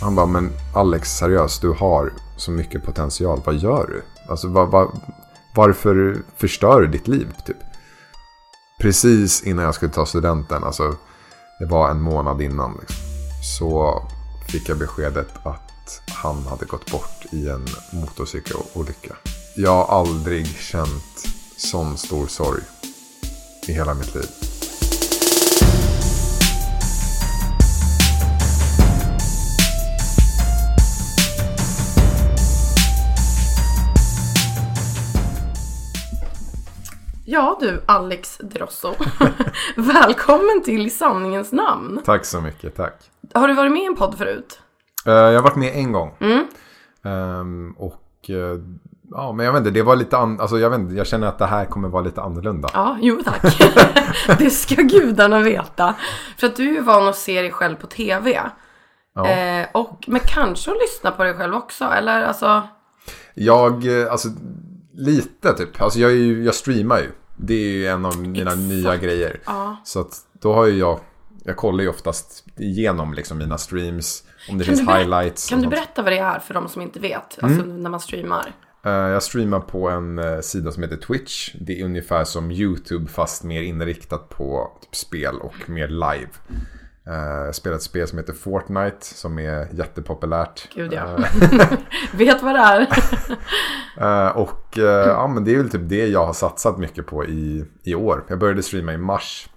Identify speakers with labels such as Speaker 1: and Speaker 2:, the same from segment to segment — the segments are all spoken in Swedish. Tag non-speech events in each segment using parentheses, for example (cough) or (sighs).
Speaker 1: Han bara, men Alex seriöst, du har så mycket potential. Vad gör du? Alltså vad, vad, varför förstör du ditt liv? Typ. Precis innan jag skulle ta studenten, alltså det var en månad innan. Liksom, så fick jag beskedet att han hade gått bort i en motorcykelolycka. Jag har aldrig känt sån stor sorg i hela mitt liv.
Speaker 2: Ja du, Alex Drosso. (laughs) Välkommen till sanningens namn.
Speaker 1: Tack så mycket, tack.
Speaker 2: Har du varit med i en podd förut?
Speaker 1: Eh, jag har varit med en gång. Ehm, och eh, ja, men jag vet inte, det var lite an- alltså, jag, vet inte, jag känner att det här kommer vara lite annorlunda.
Speaker 2: Ja, jo tack. (laughs) det ska gudarna veta. För att du är van att se dig själv på tv.
Speaker 1: Ja.
Speaker 2: Eh, och, men kanske att lyssna på dig själv också, eller alltså?
Speaker 1: Jag, eh, alltså lite typ. Alltså jag, ju, jag streamar ju. Det är ju en av mina
Speaker 2: Exakt.
Speaker 1: nya grejer.
Speaker 2: Ja.
Speaker 1: Så att då har ju jag, jag kollar ju oftast igenom liksom mina streams. Om det
Speaker 2: Kan
Speaker 1: finns highlights.
Speaker 2: kan du berätta vad det är för de som inte vet? Alltså när man streamar.
Speaker 1: Eh, Jag streamar på en eh, sida som heter Twitch. Det är ungefär som YouTube fast mer inriktat på typ spel och mer live. Jag spelar ett spel som heter Fortnite som är jättepopulärt.
Speaker 2: Gud ja.
Speaker 1: Eh, (laughs)
Speaker 2: vet vad det är. (laughs)
Speaker 1: Eh, och eh, ja, men det är väl typ det jag har satsat mycket på i, i år. Jag började streama i mars.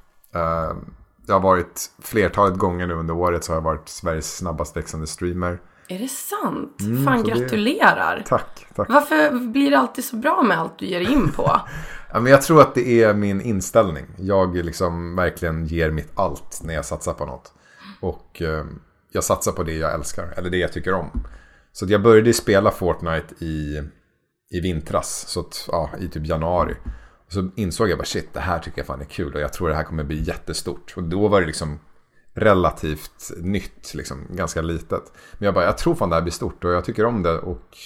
Speaker 1: Jag har varit flertalet gånger nu under året så har jag varit Sveriges snabbast växande streamer.
Speaker 2: Är det sant? Fan
Speaker 1: Mm, det-
Speaker 2: gratulerar.
Speaker 1: Tack, tack.
Speaker 2: Varför blir det alltid så bra med allt du ger in på? (laughs)
Speaker 1: Ja, men jag tror att det är min inställning. Jag liksom verkligen ger mitt allt när jag satsar på något. Och eh, jag satsar på det jag älskar, eller det jag tycker om. Så jag började spela Fortnite i, i vintras, så att, ja, i typ januari. Så insåg jag bara shit, det här tycker jag fan är kul och jag tror det här kommer bli jättestort. Och då var det liksom relativt nytt, liksom, ganska litet. Men jag bara, jag tror fan det här blir stort och jag tycker om det och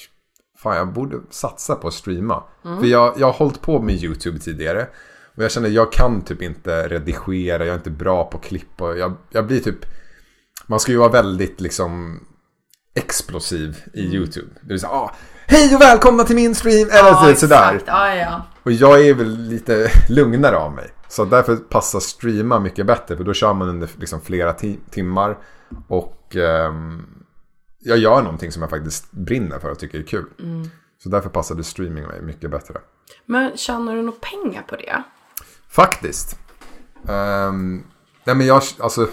Speaker 1: fan jag borde satsa på att streama. För jag, jag har hållit på med YouTube tidigare. Och jag känner jag kan typ inte redigera, jag är inte bra på klipp och jag, jag blir typ... Man ska ju vara väldigt liksom explosiv i YouTube. Det vill säga, ah, hej och välkomna till min stream! Eller
Speaker 2: Ja,
Speaker 1: sådär.
Speaker 2: exakt. Ja, ja.
Speaker 1: Och jag är väl lite (laughs) lugnare av mig. Så därför passar streama mycket bättre. För då kör man under liksom flera ti- timmar. Och ehm, jag gör någonting som jag faktiskt brinner för och tycker är kul. Så därför passade streaming mig mycket bättre.
Speaker 2: Men tjänar du några pengar på det?
Speaker 1: Faktiskt. Ehm, nej men jag, alltså,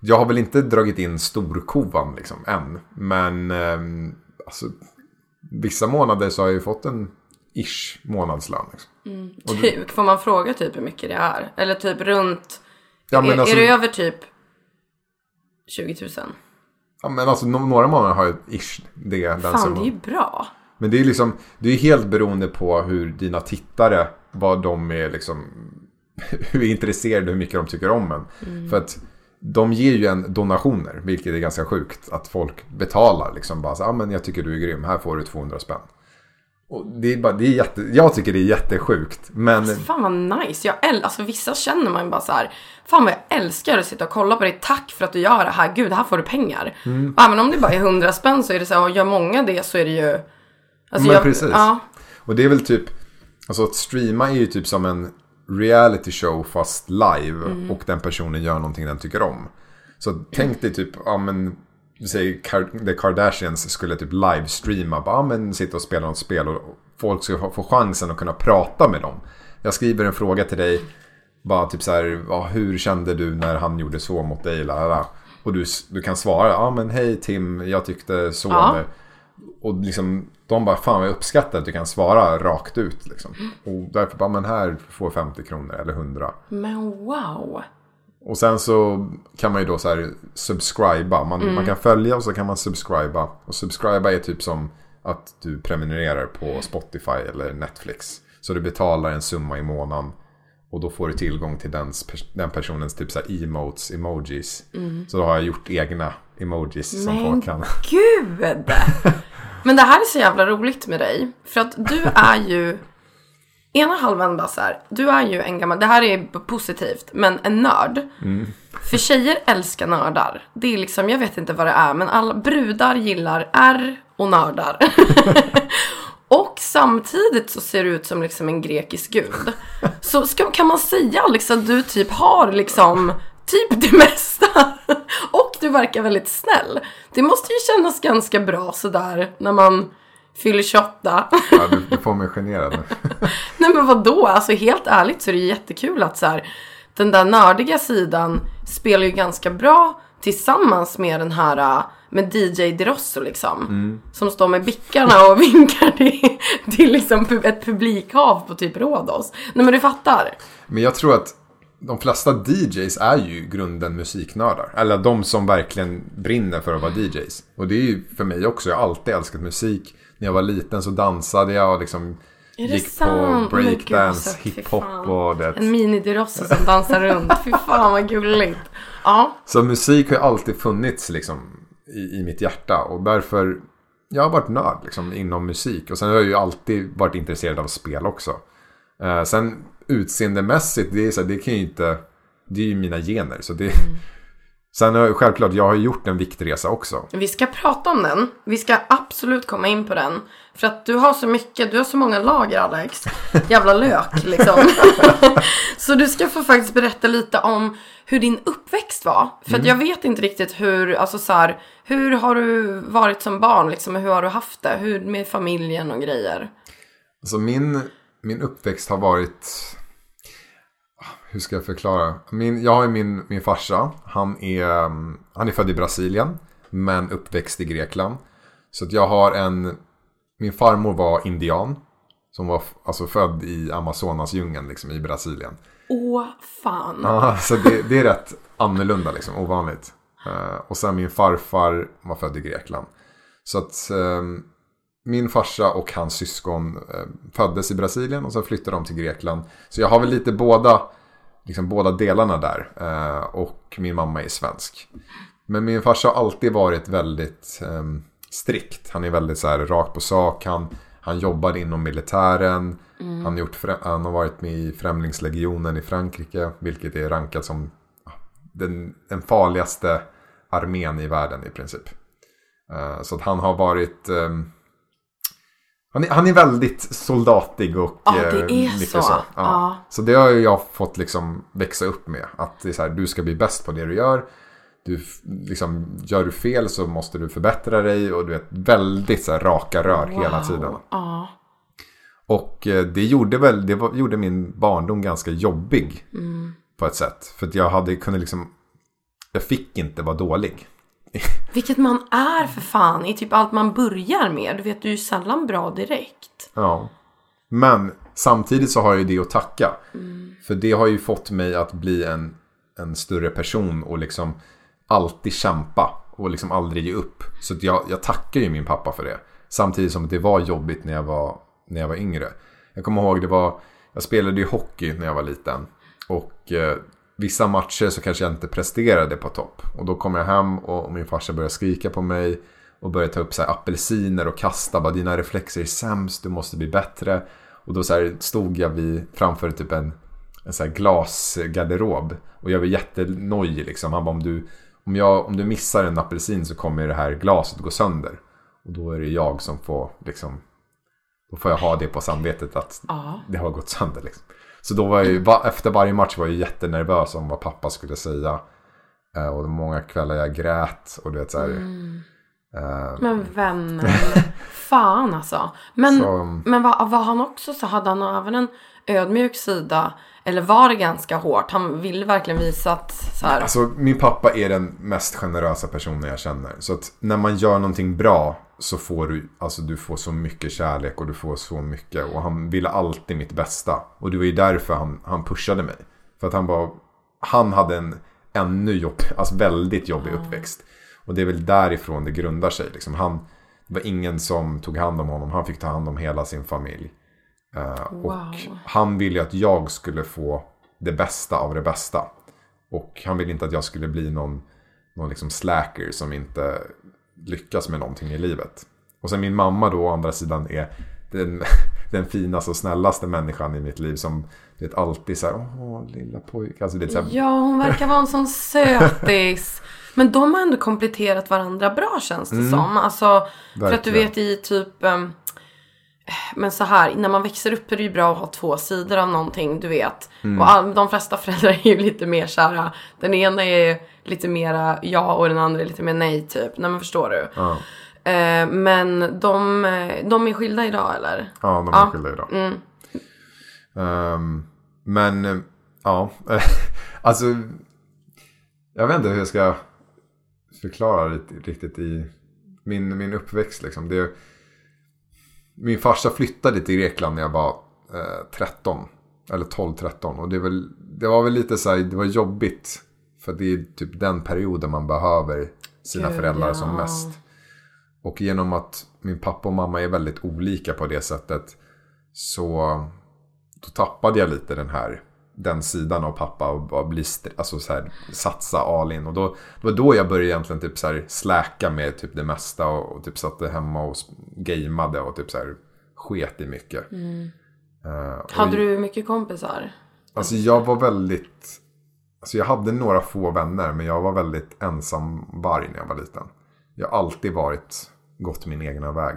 Speaker 1: jag har väl inte dragit in storkovan liksom än. Men ehm, alltså, vissa månader så har jag ju fått en ish månadslön. Liksom.
Speaker 2: Typ, får man fråga typ hur mycket det är? Eller typ runt...
Speaker 1: Ja, men
Speaker 2: är,
Speaker 1: alltså-
Speaker 2: är det över typ 20 000?
Speaker 1: Ja, men alltså några månader har jag ish det. Den
Speaker 2: Fan,
Speaker 1: som,
Speaker 2: det är ju bra.
Speaker 1: Men det är liksom, det är helt beroende på hur dina tittare, vad de är liksom, (laughs) hur intresserade, hur mycket de tycker om en. För att de ger ju en donationer, vilket är ganska sjukt. Att folk betalar liksom bara så, ah, men jag tycker du är grym, här får du 200 spänn. Och det är bara, det är jätte, jag tycker det är jättesjukt. Men
Speaker 2: Fan vad nice. Jag äl- alltså vissa känner man bara så här. Fan vad jag älskar att sitta och kolla på dig. Tack för att du gör det här. Gud, här får du pengar.
Speaker 1: Mm.
Speaker 2: Och även om det bara är 100 spänn så är det så här. Och gör många det så är det ju. Alltså
Speaker 1: Men
Speaker 2: jag,
Speaker 1: precis.
Speaker 2: Ja.
Speaker 1: Och det är väl typ, alltså att streama är ju typ som en reality show fast live.
Speaker 2: Mm.
Speaker 1: Och den personen gör någonting den tycker om. Så tänk dig typ, ja men, Kar- The Kardashians skulle typ livestreama, bara, ja men sitta och spela något spel och folk ska få- chansen att kunna prata med dem. Jag skriver en fråga till dig, bara typ så här, ja, hur kände du när han gjorde så mot dig? Lalala. Och du, du kan svara, ja men hej Tim, jag tyckte så.
Speaker 2: Ja.
Speaker 1: Och liksom, de bara, fan vad jag uppskattar att du kan svara rakt ut. Liksom. Och därför bara, men här får 50 kronor eller 100.
Speaker 2: Men wow.
Speaker 1: Och sen så kan man ju då så här subscriba. Man, man kan följa och så kan man subscriba. Och subscriba är typ som att du prenumererar på Spotify eller Netflix. Så du betalar en summa i månaden. Och då får du tillgång till dens, den personens typ så här emotes, emojis. Så då har jag gjort egna emojis som
Speaker 2: Men
Speaker 1: folk kan.
Speaker 2: gud! (laughs) Men det här är så jävla roligt med dig. För att du är ju... Ena halvan bara så här, du är ju en gammal, det här är positivt, men en nörd. För tjejer älskar nördar. Det är liksom, jag vet inte vad det är, men alla brudar gillar R och nördar. (laughs) och samtidigt så ser du ut som liksom en grekisk gud. Så ska, kan man säga liksom att du typ har liksom typ det mesta. (laughs) Och du verkar väldigt snäll. Det måste ju kännas ganska bra sådär när man fyller 28.
Speaker 1: Ja, du, du får mig generad nu. (laughs)
Speaker 2: Nej men vadå? Alltså helt ärligt så är det jättekul att så här, den där nördiga sidan spelar ju ganska bra tillsammans med den här äh, med DJ Derosso liksom. Som står med bickarna och (laughs) vinkar till, till liksom ett publikhav på typ Rhodos. Nej men du fattar.
Speaker 1: Men jag tror att de flesta DJs är ju grunden musiknördar. Eller de som verkligen brinner för att vara DJs. Och det är ju för mig också. Jag har alltid älskat musik. När jag var liten så dansade jag och liksom
Speaker 2: Är
Speaker 1: gick
Speaker 2: sant?
Speaker 1: på breakdance,
Speaker 2: fy
Speaker 1: hiphop och det.
Speaker 2: En mini Derosso som dansar runt. Fy fan vad gulligt. Ja.
Speaker 1: Så musik har ju alltid funnits liksom i, i mitt hjärta. Och därför, jag har varit nörd liksom inom musik. Och sen har jag ju alltid varit intresserad av spel också. Eh, sen utseendemässigt, det, är så här, det kan ju inte, det är ju mina gener. Så det, Sen självklart, jag har gjort en viktresa också.
Speaker 2: Vi ska prata om den. Vi ska absolut komma in på den. För att du har så mycket, du har så många lager Alex. (laughs) Jävla lök liksom. (laughs) så du ska få faktiskt berätta lite om hur din uppväxt var. För att jag vet inte riktigt hur, alltså så här, hur har du varit som barn liksom? Hur har du haft det? Hur med familjen och grejer?
Speaker 1: Alltså min, min uppväxt har varit... Hur ska jag förklara? Min, jag har ju min, min farsa. Han är, um, han är född i Brasilien. Men uppväxt i Grekland. Så att jag har en... Min farmor var indian. Som var alltså född i Amazonasdjungeln liksom, i Brasilien.
Speaker 2: Åh fan.
Speaker 1: Ja, så det, det är rätt annorlunda liksom, ovanligt. Eh, och sen min farfar var född i Grekland. Så att ehm, min farsa och hans syskon eh, föddes i Brasilien och sen flyttade de till Grekland. Så jag har väl lite båda, liksom båda delarna där. Eh, och min mamma är svensk. Men min farsa har alltid varit väldigt ehm, strikt. Han är väldigt så här rakt på sak. Han, han jobbade inom militären. Han, har gjort, han har varit med i Främlingslegionen i Frankrike. Vilket är rankat som den, den farligaste armén i världen i princip. Eh, så att han har varit... han, är, han är väldigt soldatig och...
Speaker 2: Ja, det
Speaker 1: eh,
Speaker 2: är
Speaker 1: mycket
Speaker 2: så.
Speaker 1: Ja.
Speaker 2: Ja.
Speaker 1: Så det har jag fått liksom växa upp med. Att det är så här, du ska bli bäst på det du gör. Du, liksom, gör du fel så måste du förbättra dig. Och du vet, väldigt så här, raka rör hela tiden.
Speaker 2: Ja.
Speaker 1: Och eh, det gjorde väl, det var, gjorde min barndom ganska jobbig. På ett sätt. För att jag hade kunnat liksom, jag fick inte vara dålig. (laughs)
Speaker 2: Vilket man är för fan i typ allt man börjar med. Du vet, du är ju sällan bra direkt.
Speaker 1: Ja. Men samtidigt så har jag ju det att tacka. För det har ju fått mig att bli en, en större person och liksom alltid kämpa och liksom aldrig ge upp. Så jag, jag tackar ju min pappa för det. Samtidigt som det var jobbigt när jag var, när jag var yngre. Jag kommer ihåg det var, jag spelade ju hockey när jag var liten. Och eh, vissa matcher så kanske jag inte presterade på topp. Och då kom jag hem och min farsa började skrika på mig. Och började ta upp så här apelsiner och kasta. Bara, Dina reflexer är sämst, du måste bli bättre. Och då så stod jag vid, framför typ en, en så glasgarderob. Och jag var jättenojig liksom. Han bara, om du, om, jag, om du missar en apelsin så kommer det här glaset gå sönder. Och då är det jag som får liksom. Då får jag ha det på samvetet att
Speaker 2: Ja.
Speaker 1: det har gått sönder liksom. Så då var jag ju, efter varje match var jag jättenervös om vad pappa skulle säga. Eh, och det var många kvällar jag grät och du vet så här. eh,
Speaker 2: Men vänner. Fan alltså. Men,
Speaker 1: Så-
Speaker 2: men var, var han också så? Hade han även en ödmjuk sida? Eller var det ganska hårt? Han ville verkligen visa att så här.
Speaker 1: Alltså min pappa är den mest generösa personen jag känner. Så att när man gör någonting bra så får du, alltså du får så mycket kärlek och du får så mycket. Och han ville alltid mitt bästa. Och det var ju därför han, han pushade mig. För att han bara, han hade en ännu jobb, alltså väldigt jobbig uppväxt. Och det är väl därifrån det grundar sig. Liksom han, det var ingen som tog hand om honom, han fick ta hand om hela sin familj. Eh,
Speaker 2: Wow.
Speaker 1: Och han ville ju att jag skulle få det bästa av det bästa. Och han ville inte att jag skulle bli någon, någon liksom slacker som inte lyckas med någonting i livet. Och sen min mamma då å andra sidan är den, (laughs) den finaste och snällaste människan i mitt liv som är alltid så här, åh lilla pojke. Alltså det är så här,
Speaker 2: Ja, hon verkar vara en sån sötis. Men de har ändå kompletterat varandra bra känns det som. Alltså, för att du
Speaker 1: Mm.
Speaker 2: Vet i typ... ehm, men så här, när man växer upp är det ju bra att ha två sidor av någonting, du vet.
Speaker 1: Mm.
Speaker 2: Och all, de flesta (laughs) föräldrar är ju lite mer kära. Den ena är lite mera ja och den andra är lite mer nej typ. Nej men förstår du?
Speaker 1: ja,
Speaker 2: Eh, men de, de är skilda idag eller?
Speaker 1: ja, de är
Speaker 2: Ja.
Speaker 1: skilda idag.
Speaker 2: Mm.
Speaker 1: Ehm, men ja, (laughs) alltså jag vet inte hur jag ska förklara riktigt i min, min uppväxt. Liksom. Det, min farsa flyttade till Grekland när jag var eh, 13. Eller 12-13. Och det, är väl, det var väl lite så här, det var jobbigt. För det är typ den perioden man behöver sina
Speaker 2: Gud,
Speaker 1: föräldrar
Speaker 2: ja.
Speaker 1: som mest. Och genom att min pappa och mamma är väldigt olika på det sättet. Så då tappade jag lite den här den sidan av pappa och bara bli alltså så här, satsa all in. Och då, det var då jag började egentligen typ så här släka med typ det mesta och, och typ satt hemma och gameade och typ så här sket i mycket. Eh, och
Speaker 2: Hade du mycket kompisar?
Speaker 1: Alltså jag var väldigt... Alltså jag hade några få vänner men jag var väldigt ensam varg när jag var liten. Jag har alltid varit gått min egna väg.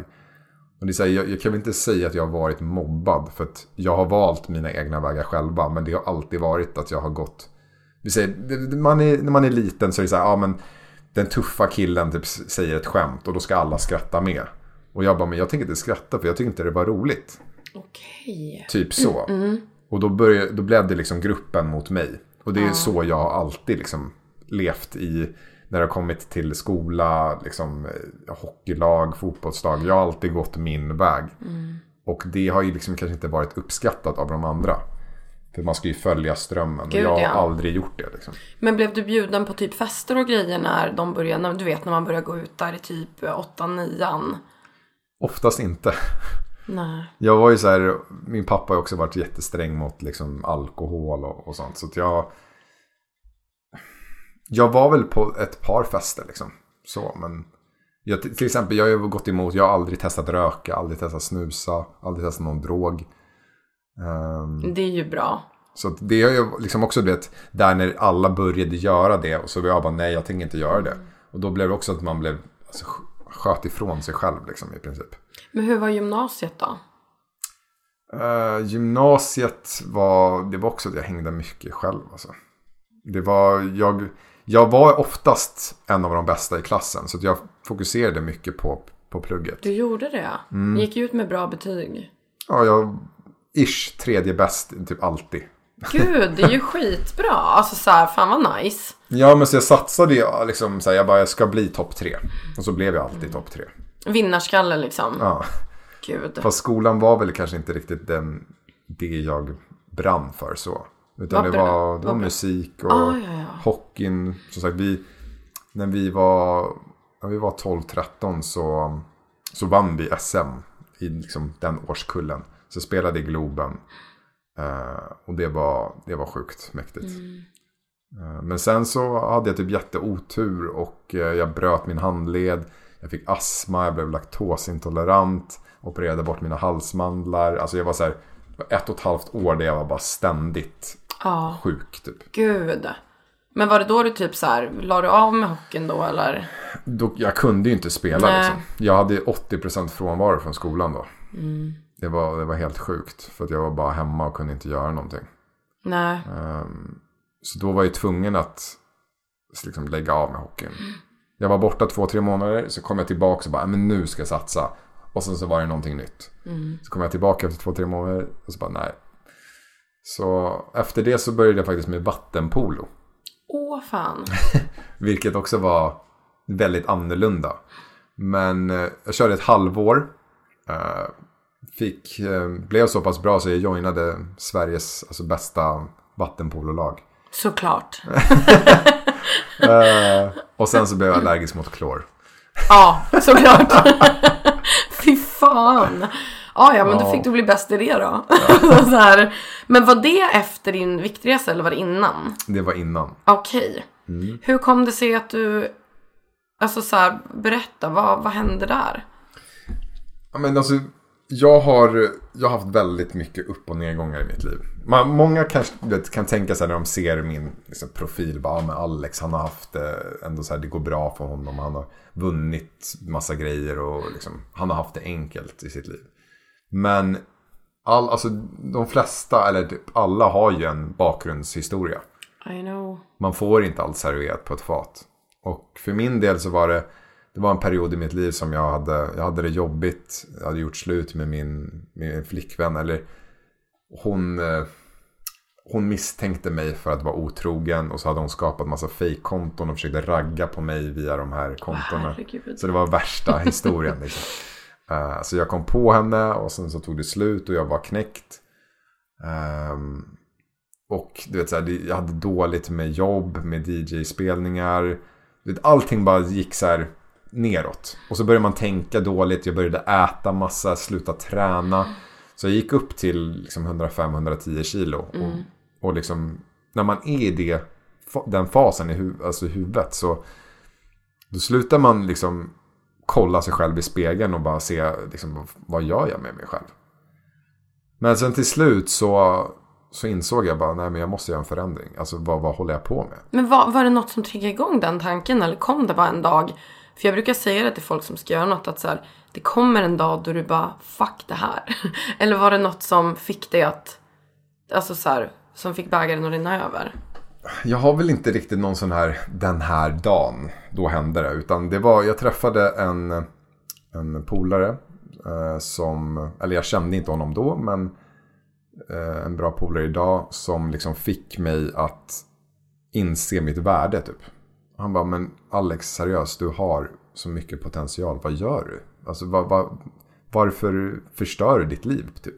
Speaker 1: Och det är här, jag, jag kan väl inte säga att jag har varit mobbad för att jag har valt mina egna vägar själva. Men det har alltid varit att jag har gått... Vi säger, man är, när man är liten så är det så här, ja men den tuffa killen typ säger ett skämt och då ska alla skratta med. Och jag bara, men jag tänker inte skratta för jag tycker inte det var roligt.
Speaker 2: Okej.
Speaker 1: Typ så. Och då, började, då blev det liksom gruppen mot mig. Och det är så jag har alltid liksom levt i när det har kommit till skola, liksom, eh, hockeylag, fotbollslag. Jag har alltid gått min väg. Och det har ju liksom kanske inte varit uppskattat av de andra. För man ska ju följa strömmen.
Speaker 2: Gud,
Speaker 1: jag har
Speaker 2: ja.
Speaker 1: aldrig gjort det. Liksom.
Speaker 2: Men blev du bjuden på typ fester och grejer när de började, du vet när man börjar gå ut där i typ 8-9?
Speaker 1: Oftast inte.
Speaker 2: Nej.
Speaker 1: Jag var ju så här, min pappa har också varit jättesträng mot liksom alkohol och, och sånt. Så att jag, jag var väl på ett par fester liksom. Så, men jag, till exempel, jag har ju gått emot, jag har aldrig testat röka, aldrig testat snusa, aldrig testat någon drog. Ehm,
Speaker 2: Det är ju bra.
Speaker 1: så det har ju liksom också, vet, där när alla började göra det och så var jag bara nej, jag tänker inte göra det. Och då blev det också att man blev, alltså, sk- sköt ifrån sig själv liksom i princip.
Speaker 2: Men hur var gymnasiet då?
Speaker 1: Eh, gymnasiet var, det var också att jag hängde mycket själv. Alltså. Det var, jag, jag var oftast en av de bästa i klassen. Så jag fokuserade mycket på, på plugget.
Speaker 2: Du gjorde det?
Speaker 1: Mm.
Speaker 2: Gick ut med bra betyg?
Speaker 1: Ja, jag, ish, tredje bäst typ alltid.
Speaker 2: Gud, det är ju (laughs) skitbra. Alltså så här, fan vad nice.
Speaker 1: Ja, men så jag satsade ju liksom så här, jag bara, jag ska bli topp tre. Och så blev jag alltid topp tre.
Speaker 2: Vinnarskalle liksom.
Speaker 1: Ja.
Speaker 2: Gud.
Speaker 1: Fast skolan var väl kanske inte riktigt den, det jag brann för så. Utan det var, det var musik och
Speaker 2: Ah, ja, ja.
Speaker 1: hockeyn. Som sagt, vi, när vi var, när vi var 12-13 så, så vann vi SM i liksom den årskullen. Så spelade i Globen. Eh, och det var, det var sjukt mäktigt. Eh, men sen så hade jag typ jätteotur och eh, jag bröt min handled. Jag fick astma, jag blev laktosintolerant. Opererade bort mina halsmandlar. Alltså jag var så här, ett och ett halvt år där jag var bara ständigt
Speaker 2: Ja,
Speaker 1: sjuk typ.
Speaker 2: gud. Men var det då du typ så här, la du av med hockeyn då eller?
Speaker 1: Då, jag kunde ju inte spela
Speaker 2: Nej.
Speaker 1: liksom. Jag hade 80% frånvaro från skolan då. Det, var, det var helt sjukt. För att jag var bara hemma och kunde inte göra någonting.
Speaker 2: Nej.
Speaker 1: Så då var jag tvungen att liksom lägga av med hockeyn. Jag var borta två, tre månader. Så kom jag tillbaka och bara, "Ja, men nu ska jag satsa. Och sen så var det någonting nytt. Så kom jag tillbaka efter två, tre månader. Och så bara, nej. Så efter det så började jag faktiskt med vattenpolo.
Speaker 2: Åh fan. (laughs)
Speaker 1: Vilket också var väldigt annorlunda. Men eh, jag körde ett halvår. Eh, fick, eh, blev så pass bra så jag joinade Sveriges alltså, bästa vattenpololag.
Speaker 2: Såklart. (laughs)
Speaker 1: Och sen så blev jag allergisk mot klor.
Speaker 2: Ja, såklart. (laughs) Fy fan. Ah, ja, men då fick du bli bäst i det då. (laughs) så här. Men var det efter din viktresa eller var det innan?
Speaker 1: Det var innan.
Speaker 2: Okej.
Speaker 1: Mm.
Speaker 2: Hur kom det sig att du... Alltså så här, berätta, vad, vad hände där?
Speaker 1: Ja, men alltså, jag, har, jag har haft väldigt mycket upp och nedgångar i mitt liv. Man, många kanske vet, kan tänka sig när de ser min liksom, profil. Bara, ja, men Alex han har haft eh, ändå så här, det går bra för honom. Han har vunnit massa grejer och liksom, han har haft det enkelt i sitt liv. Men all, alltså, de flesta, eller typ alla har ju en bakgrundshistoria.
Speaker 2: I know.
Speaker 1: Man får inte allt serverat på ett fat. Och för min del så var det, det var en period i mitt liv som jag hade, jag hade det jobbigt. Jag hade gjort slut med min, med min flickvän. Eller hon, eh, hon misstänkte mig för att vara otrogen. Och så hade hon skapat massa fejkkonton och försökte ragga på mig via de här kontona.
Speaker 2: herregud.
Speaker 1: Så det var värsta historien. Liksom. Eh, så jag kom på henne och sen så tog det slut och jag var knäckt. Ehm, och du vet, så här, jag hade dåligt med jobb, med DJ-spelningar. Allting bara gick så här neråt. Och så började man tänka dåligt, jag började äta massa, sluta träna. Så jag gick upp till liksom 105-110 kilo. Och, och liksom, när man är i det, den fasen i hu- alltså i huvudet så då slutar man liksom kolla sig själv i spegeln och bara se liksom, vad gör jag med mig själv. Men sen till slut så, så insåg jag bara, nej men jag måste göra en förändring. Alltså vad, vad håller jag på med?
Speaker 2: Men var, var det något som triggade igång den tanken eller kom det bara en dag? För jag brukar säga det till folk som ska göra något att så här, det kommer en dag då du bara fuck det här. (laughs) eller var det något som fick dig att, alltså så här, som fick bägaren att rinna över?
Speaker 1: Jag har väl inte riktigt någon sån här, den här dagen, då hände det. Utan det var, jag träffade en, en polare eh, som, eller jag kände inte honom då, men eh, en bra polare idag som liksom fick mig att inse mitt värde typ. Han bara, men Alex seriöst, du har så mycket potential, vad gör du? Alltså vad, vad, varför förstör du ditt liv typ?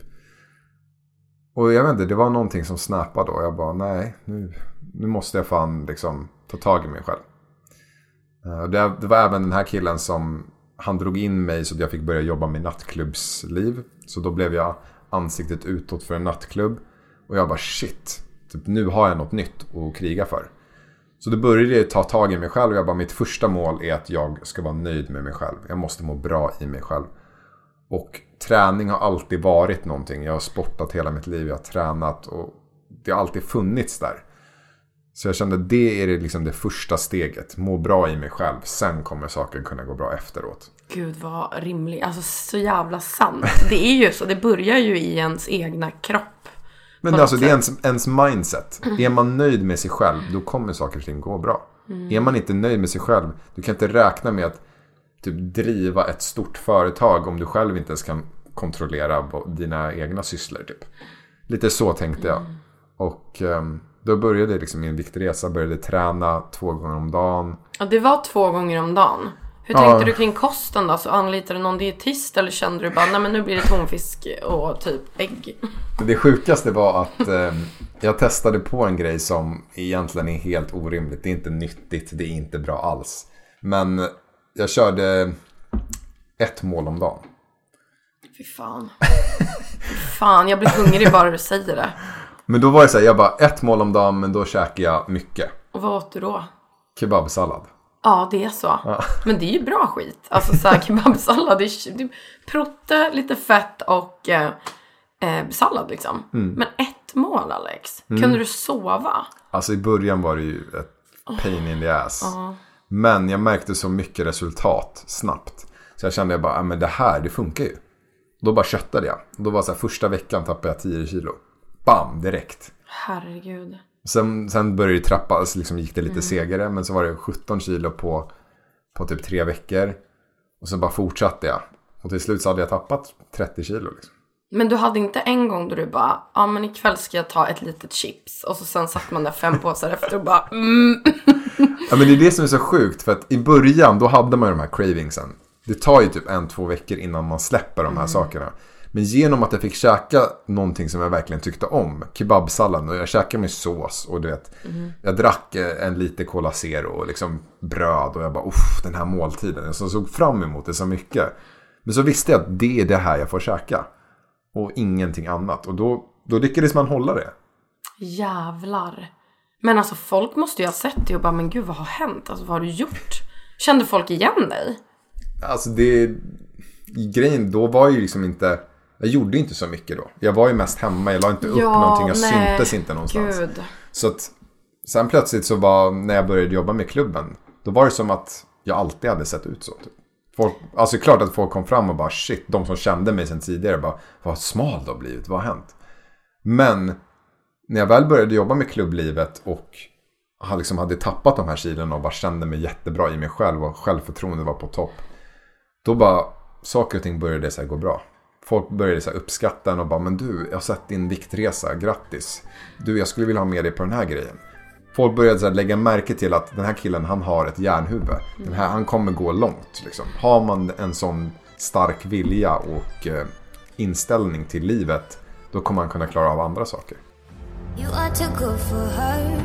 Speaker 1: Och jag vet inte, det var någonting som snappade då. Jag bara, nej, nu, nu måste jag fan liksom ta tag i mig själv. Eh, det, det var även den här killen som, han drog in mig så att jag fick börja jobba med nattklubbsliv. Så då blev jag ansiktet utåt för en nattklubb. Och jag bara, shit, typ, nu har jag något nytt att kriga för. Så då började jag ta tag i mig själv. Och Jag bara, mitt första mål är att jag ska vara nöjd med mig själv. Jag måste må bra i mig själv. Och träning har alltid varit någonting. Jag har sportat hela mitt liv. Jag har tränat och det har alltid funnits där. Så jag kände att det är liksom det första steget. Må bra i mig själv. Sen kommer saker kunna gå bra efteråt.
Speaker 2: Gud vad rimligt, alltså så jävla sant. Det är ju så, det börjar ju i ens egna kropp.
Speaker 1: Men alltså det är ens, ens mindset. Är man nöjd med sig själv, då kommer saker och ting gå bra. Är man inte nöjd med sig själv, du kan inte räkna med att typ, driva ett stort företag om du själv inte ens kan kontrollera dina egna sysslor. Typ. Lite så tänkte jag. Och ehm, då började liksom min viktresa, började träna två gånger om dagen.
Speaker 2: Ja, det var två gånger om dagen. Hur
Speaker 1: Ja.
Speaker 2: tänkte du kring kosten då? Så anlitade du någon dietist eller kände du bara, nej men nu blir det tonfisk och typ ägg?
Speaker 1: Det sjukaste var att eh, jag testade på en grej som egentligen är helt orimligt. Det är inte nyttigt, det är inte bra alls. Men jag körde ett mål om dagen.
Speaker 2: Fy fan. Fy fan, jag blir hungrig bara du säger det.
Speaker 1: Men då var det så här, jag bara ett mål om dagen men då käkar jag mycket.
Speaker 2: Och vad åt du då?
Speaker 1: Kebabsallad.
Speaker 2: Ja, det är så. (laughs) Men det är ju bra skit. Alltså så här kebabsallad, det är, det är protte, lite fett och eh, eh, sallad liksom. Men ett mål Alex. Kunde du sova?
Speaker 1: Alltså i början var det ju ett pain in the ass. Men jag märkte så mycket resultat snabbt. Så jag kände jag bara, men det här, det funkar ju. Då bara köttade jag. Då var så här, första veckan tappade jag 10 kilo. Bam, direkt.
Speaker 2: Herregud.
Speaker 1: Sen, sen började det trappa, alltså liksom gick det lite segare. Men så var det 17 kilo på, på typ tre veckor. Och sen bara fortsatte jag. Och till slut så hade jag tappat 30 kilo. Liksom.
Speaker 2: Men du hade inte en gång då du bara, ja men ikväll ska jag ta ett litet chips. Och så sen satt man där fem påsar efter och bara, mm. (laughs)
Speaker 1: Ja men det är det som är så sjukt. För att i början då hade man ju de här cravingsen. Det tar ju typ en, två veckor innan man släpper de här sakerna. Men genom att jag fick käka någonting som jag verkligen tyckte om. Kebabsallad och jag käkade med sås och du vet. Jag drack eh, en lite Cola Zero och liksom bröd och jag bara uff den här måltiden. Jag så såg fram emot det så mycket. Men så visste jag att det är det här jag får käka. Och ingenting annat. Och då, då lyckades man hålla det.
Speaker 2: jävlar. Men alltså folk måste ju ha sett det och bara, men gud vad har hänt? Alltså vad har du gjort? Kände folk igen dig?
Speaker 1: Alltså det... Grejen då var ju liksom inte... Jag gjorde inte så mycket då. Jag var ju mest hemma. Jag la inte upp någonting. Jag syntes inte någonstans.
Speaker 2: Gud.
Speaker 1: Så att sen plötsligt så var när jag började jobba med klubben. Då var det som att jag alltid hade sett ut så. Typ. Folk, alltså klart att folk kom fram och bara shit. De som kände mig sen tidigare bara vad smal du har blivit. Vad har hänt? Men när jag väl började jobba med klubblivet och liksom hade tappat de här kilona och bara kände mig jättebra i mig själv och självförtroendet var på topp. Då bara saker och ting började så gå bra. Folk började så här uppskatta en och bara men du, jag har sett din viktresa, grattis. Du, jag skulle vilja ha med dig på den här grejen. Folk började så här lägga märke till att den här killen han har ett järnhuvud. Den här, han kommer gå långt. Liksom. Har man en sån stark vilja och eh, inställning till livet då kommer man kunna klara av andra saker.
Speaker 3: You are too good for her.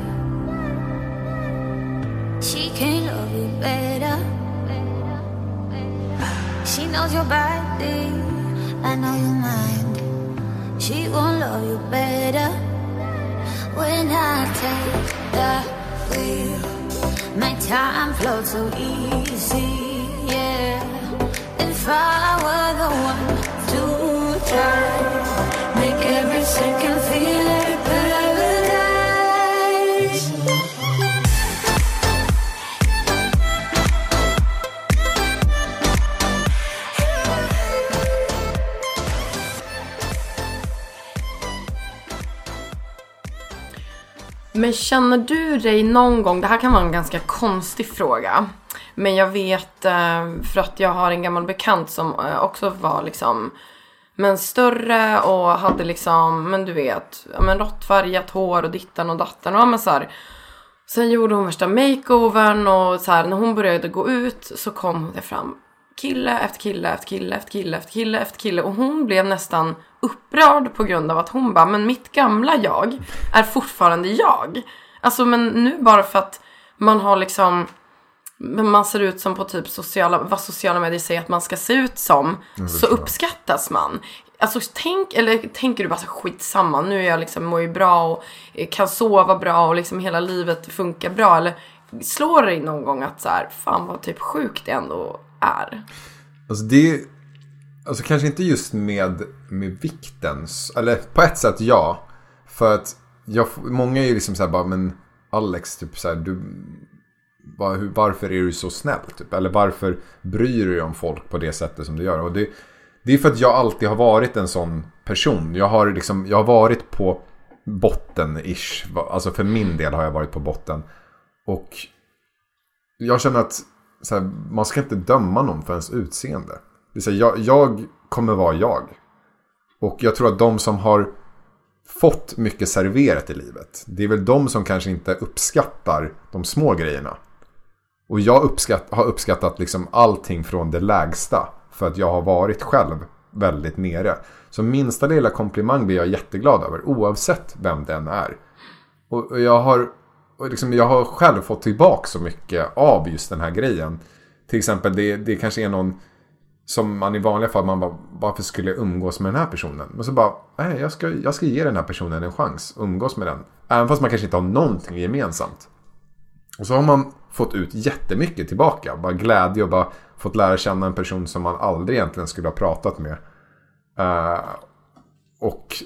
Speaker 3: She can't love you better. She knows your body. I know your mind. She won't love you better. When I take the wheel, my time flows so easy. Yeah. If I were the one to drive, make every second feel like
Speaker 2: Men känner du dig någon gång, det här kan vara en ganska konstig fråga. Men jag vet eh, för att jag har en gammal bekant som eh, också var liksom men större och hade liksom, men du vet, ja, men råttfärgat hår och dittan och datten och ja, men så här. Sen gjorde hon värsta makeovern och så här, när hon började gå ut så kom det fram kille efter kille efter kille efter kille efter kille efter kille och hon blev nästan upprörd på grund av att hon bara, men mitt gamla jag är fortfarande jag. Alltså men nu bara för att man har liksom man ser ut som på typ sociala, vad sociala medier säger att man ska se ut som, så uppskattas man. Alltså tänk, eller tänker du bara så skitsamma, nu är jag liksom, mår ju bra och eh, kan sova bra och liksom hela livet funkar bra. Eller slår det dig någon gång att så här, fan vad typ sjukt det ändå är?
Speaker 1: Alltså det... Alltså kanske inte just med, med vikten. Eller på ett sätt ja. För att jag, många är ju liksom så här bara, men Alex, typ så här, du... Var, hur, varför är du så snäll? Typ? Eller varför bryr du dig om folk på det sättet som du gör? Och det, det är för att jag alltid har varit en sån person. Jag har, liksom, jag har varit på botten-ish. Alltså för min del har jag varit på botten. Och jag känner att så här, man ska inte döma någon för ens utseende. Det är så här, jag, jag kommer vara jag. Och jag tror att de som har fått mycket serverat i livet. Det är väl de som kanske inte uppskattar de små grejerna. Och jag uppskatt, har uppskattat liksom allting från det lägsta. För att jag har varit själv väldigt nere. Så minsta lilla komplimang blir jag jätteglad över. Oavsett vem den är. Och, och jag har liksom, jag har själv fått tillbaka så mycket av just den här grejen. Till exempel det, det kanske är någon som man i vanliga fall man bara varför skulle jag umgås med den här personen? Men så bara nej jag ska, jag ska ge den här personen en chans. Umgås med den. Även fast man kanske inte har någonting gemensamt. Och så har man fått ut jättemycket tillbaka. Bara glädje och bara fått lära känna en person som man aldrig egentligen skulle ha pratat med. Uh, och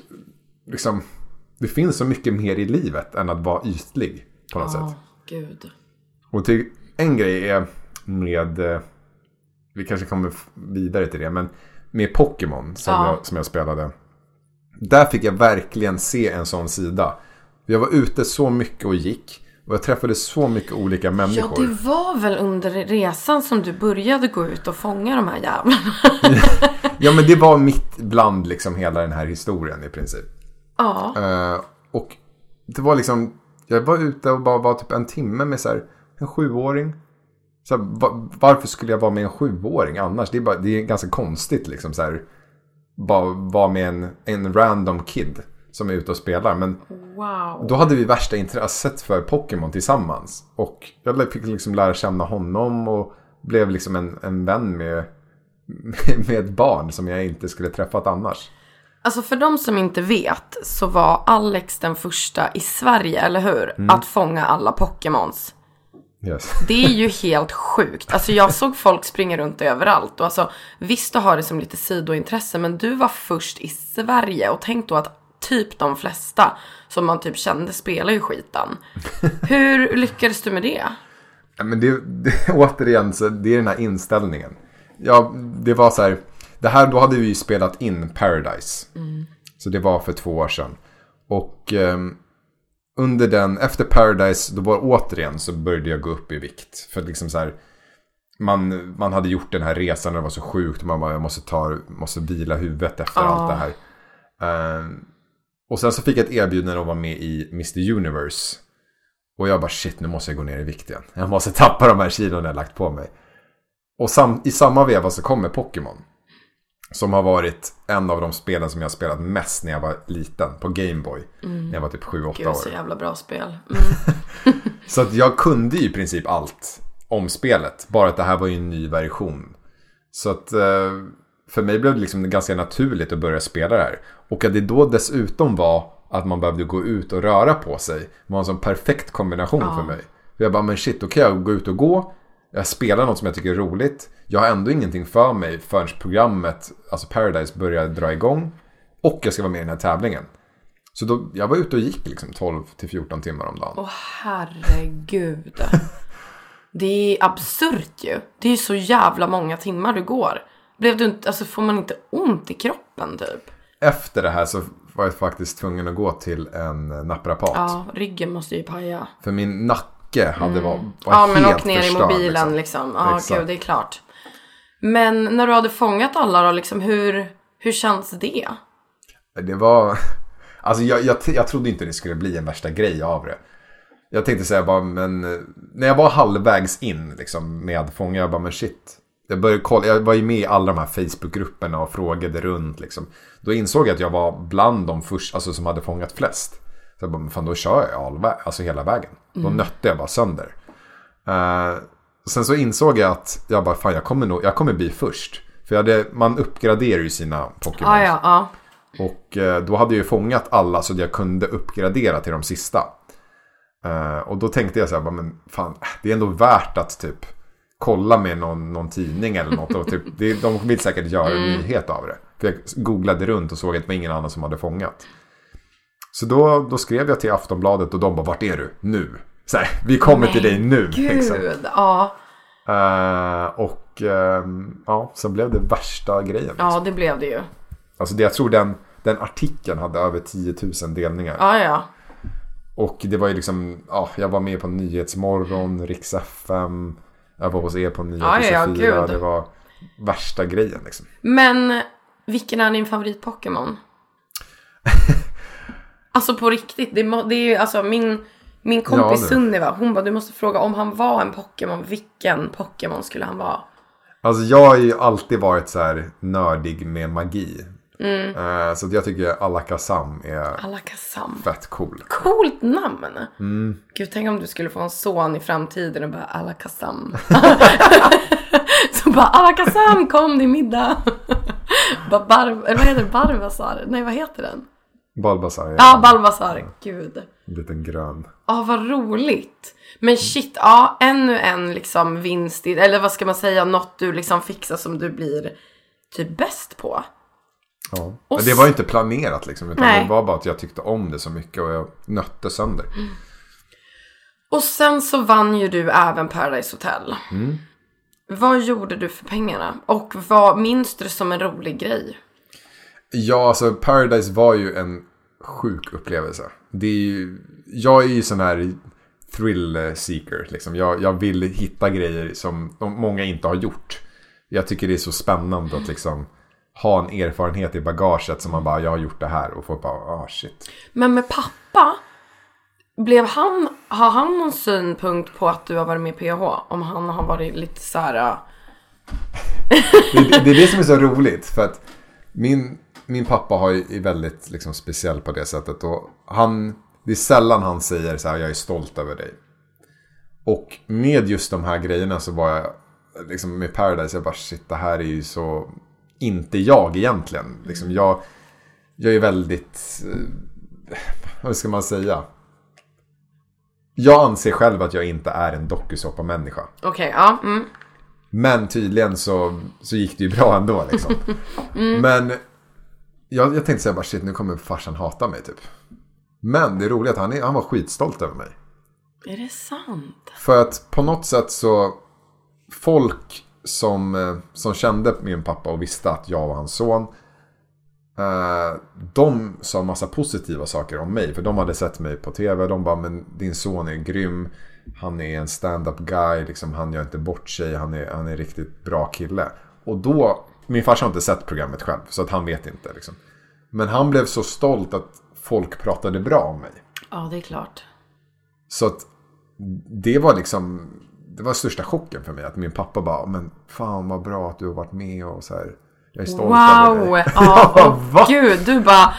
Speaker 1: liksom det finns så mycket mer i livet än att vara ytlig på något
Speaker 2: Ja,
Speaker 1: sätt.
Speaker 2: gud.
Speaker 1: Och till, en grej är med, eh, vi kanske kommer vidare till det, men med Pokémon som,
Speaker 2: Ja.
Speaker 1: jag, som jag spelade. Där fick jag verkligen se en sån sida. Jag var ute så mycket och gick. Och jag träffade så mycket olika
Speaker 2: Ja,
Speaker 1: människor.
Speaker 2: det var väl under resan som du började gå ut och fånga de här jävlarna. (laughs)
Speaker 1: Ja men det var mitt bland liksom hela den här historien i princip.
Speaker 2: ja.
Speaker 1: Eh, och det var liksom, jag var ute och bara var typ en timme med så här, en sjuåring. Så här, va, varför skulle jag vara med en sjuåring annars? Det är, bara, det är ganska konstigt liksom så här. Bara vara med en, en random kid som är ute och spelar. Men
Speaker 2: Wow.
Speaker 1: då hade vi värsta intresset för Pokémon tillsammans. Och jag fick liksom lära känna honom och blev liksom en, en vän med, (laughs) med ett barn som jag inte skulle träffat annars.
Speaker 2: Alltså för de som inte vet så var Alex den första i Sverige, eller hur? Att fånga alla Pokémons.
Speaker 1: Yes. (laughs)
Speaker 2: Det är ju helt sjukt. Alltså jag såg folk springa runt överallt. Och alltså, visst du har det som lite sidointresse men du var först i Sverige. Och tänk då att typ de flesta som man typ kände spelar ju skiten. (laughs) Hur lyckades du med det?
Speaker 1: Ja, men det, det, (laughs) återigen, så det är den här inställningen. Ja, det var så här. Det här, då hade vi ju spelat in Paradise. Så det var för två år sedan. Och ehm, under den, efter Paradise, då var återigen så började jag gå upp i vikt. För liksom så här. Man, man hade gjort den här resan och det var så sjukt. Man bara, jag måste, ta, måste vila huvudet efter allt det här. Ehm, och sen så fick jag ett erbjudande att vara med i Mr. Universe. Och jag bara shit, nu måste jag gå ner i vikt igen. Jag måste tappa de här kilon jag lagt på mig. Och sam i samma veva så kommer Pokémon. Som har varit en av de spelen som jag spelat mest när jag var liten. På Gameboy. När jag var typ 7-8
Speaker 2: Gud,
Speaker 1: år.
Speaker 2: så jävla bra spel. (laughs) Mm. (laughs)
Speaker 1: Så att jag kunde ju i princip allt om spelet. Bara att det här var ju en ny version. Så att eh, för mig blev det liksom ganska naturligt att börja spela det här. Och att det då dessutom var att man behövde gå ut och röra på sig. var en sån perfekt kombination för mig. Jag bara, men shit, då kan jag gå ut och gå. Jag spelar något som jag tycker är roligt. Jag har ändå ingenting för mig förrän programmet, alltså Paradise, börjar dra igång. Och jag ska vara med i den här tävlingen. Så då, jag var ute och gick liksom 12-14 timmar om dagen.
Speaker 2: Åh herregud. (laughs) Det är absurt ju. Det är så jävla många timmar du går. Blev du inte, alltså får man inte ont i kroppen typ?
Speaker 1: Efter det här så var jag faktiskt tvungen att gå till en naprapat.
Speaker 2: Ja, ryggen måste ju paja.
Speaker 1: För min nacke hade var, var
Speaker 2: Mm. Ja, men
Speaker 1: helt
Speaker 2: åk ner i
Speaker 1: förstörd,
Speaker 2: mobilen liksom. Ja,
Speaker 1: Exakt.
Speaker 2: gud, det är klart. Men när du hade fångat alla då, liksom, hur, hur känns det?
Speaker 1: Det var... (laughs) Alltså jag, jag, jag trodde inte det skulle bli en värsta grej av det. Jag tänkte säga bara, men när jag var halvvägs in liksom, med Fånga, jag bara, men shit. Jag, började kolla, jag var ju med i alla de här Facebook-grupperna och frågade runt. Liksom. Då insåg jag att jag var bland de första alltså, som hade fångat flest. Så jag bara, fan då kör jag all vä- alltså hela vägen. Då nötte jag bara sönder. Eh, sen så insåg jag att jag bara, fan jag kommer, nog, jag kommer bli först. För hade, man uppgraderar ju sina Pokémon.
Speaker 2: Ja, ja, ja.
Speaker 1: Och eh, då hade jag ju fångat alla så att jag kunde uppgradera till de sista. Eh, och då tänkte jag så här, bara, men fan, det är ändå värt att typ kolla med någon, någon tidning eller något. Och typ, det, de vill säkert göra en (laughs) nyhet av det. För jag googlade runt och såg att det var ingen annan som hade fångat. Så då, då skrev jag till Aftonbladet och de bara, vart är du? Nu. Så här, vi kommer till dig nu. liksom.
Speaker 2: Gud, ja.
Speaker 1: Eh, och ehm, ja, sen blev det värsta grejen. Liksom.
Speaker 2: Ja, det blev det ju.
Speaker 1: Alltså det, jag tror den, den artikeln hade över 10 000 delningar.
Speaker 2: Ja, ja.
Speaker 1: Och det var ju liksom, ja, jag var med på Nyhetsmorgon, Riks FM. Jag var hos er på Nyheter
Speaker 2: Ja, ja, ja,
Speaker 1: 24.
Speaker 2: gud.
Speaker 1: Det var värsta grejen liksom.
Speaker 2: Men vilken är din favorit-Pokémon? (laughs) alltså på riktigt, det, må- det är ju alltså min, min kompis
Speaker 1: Ja.
Speaker 2: Sunniva, hon bara du måste fråga om han var en Pokémon, vilken Pokémon skulle han vara?
Speaker 1: Alltså jag har ju alltid varit så här nördig med magi.
Speaker 2: Mm.
Speaker 1: Eh, så jag tycker Alakazam är
Speaker 2: Alakazam.
Speaker 1: fett cool.
Speaker 2: Coolt namn!
Speaker 1: Mm.
Speaker 2: Gud, tänk om du skulle få en son i framtiden och bara Alakazam. (laughs) Så bara Alakazam kom din middag. (laughs) bara bar, vad heter det? Barbasar? Nej, vad heter den?
Speaker 1: Balbasar är
Speaker 2: Ja, Balbasar. Gud.
Speaker 1: en liten grön.
Speaker 2: Ja, vad roligt. Men shit, ja, ännu en liksom vinst, i, eller vad ska man säga, något du liksom fixar som du blir typ bäst på.
Speaker 1: Ja.
Speaker 2: Och
Speaker 1: det var ju inte planerat liksom. Utan
Speaker 2: Nej.
Speaker 1: det var bara att jag tyckte om det så mycket och jag nötte sönder.
Speaker 2: Och sen så vann ju du även Paradise Hotel. Vad gjorde du för pengarna? Och vad minns du som en rolig grej?
Speaker 1: Ja, alltså Paradise var ju en sjuk upplevelse. det är ju, jag är ju sån här thrill seeker. Liksom. Jag, jag vill hitta grejer som många inte har gjort. Jag tycker det är så spännande att liksom ha en erfarenhet i bagaget som man bara, jag har gjort det här och folk bara, ah shit.
Speaker 2: Men med pappa, blev han, har han någon synpunkt på att du har varit med i PH? Om han har varit lite så här... äh, (laughs)
Speaker 1: det, det är det som är så roligt. För att min, min pappa har ju, är väldigt liksom, speciell på det sättet. Och han, det är sällan han säger så här, jag är stolt över dig. Och med just de här grejerna så var jag, liksom med Paradise, jag bara shit, det här är ju så inte jag egentligen. Liksom, jag, jag är väldigt, eh, vad ska man säga? Jag anser själv att jag inte är en dokusåpa-människa.
Speaker 2: Okej, ja. Mm.
Speaker 1: Men tydligen så, så gick det ju bra ändå liksom. (laughs) Men jag, jag tänkte säga bara shit nu kommer farsan hata mig typ. Men det är roligt att han, är, han var skitstolt över mig.
Speaker 2: Är det sant?
Speaker 1: För att på något sätt så folk som, eh, som kände min pappa och visste att jag var hans son. Eh, de sa massa positiva saker om mig. För de hade sett mig på tv. De bara, men din son är grym. Han är en stand-up guy. Liksom, han gör inte bort sig. Han är, han är en riktigt bra kille. Och då, min farsa har inte sett programmet själv. Så att han vet inte. Liksom. Men han blev så stolt att folk pratade bra om mig.
Speaker 2: Ja, det är klart.
Speaker 1: Så att det var liksom det var största chocken för mig. Att min pappa bara, men fan vad bra att du har varit med och så här. Jag är stolt över
Speaker 2: Wow!
Speaker 1: dig.
Speaker 2: Ja, (laughs)
Speaker 1: Va?
Speaker 2: gud, du bara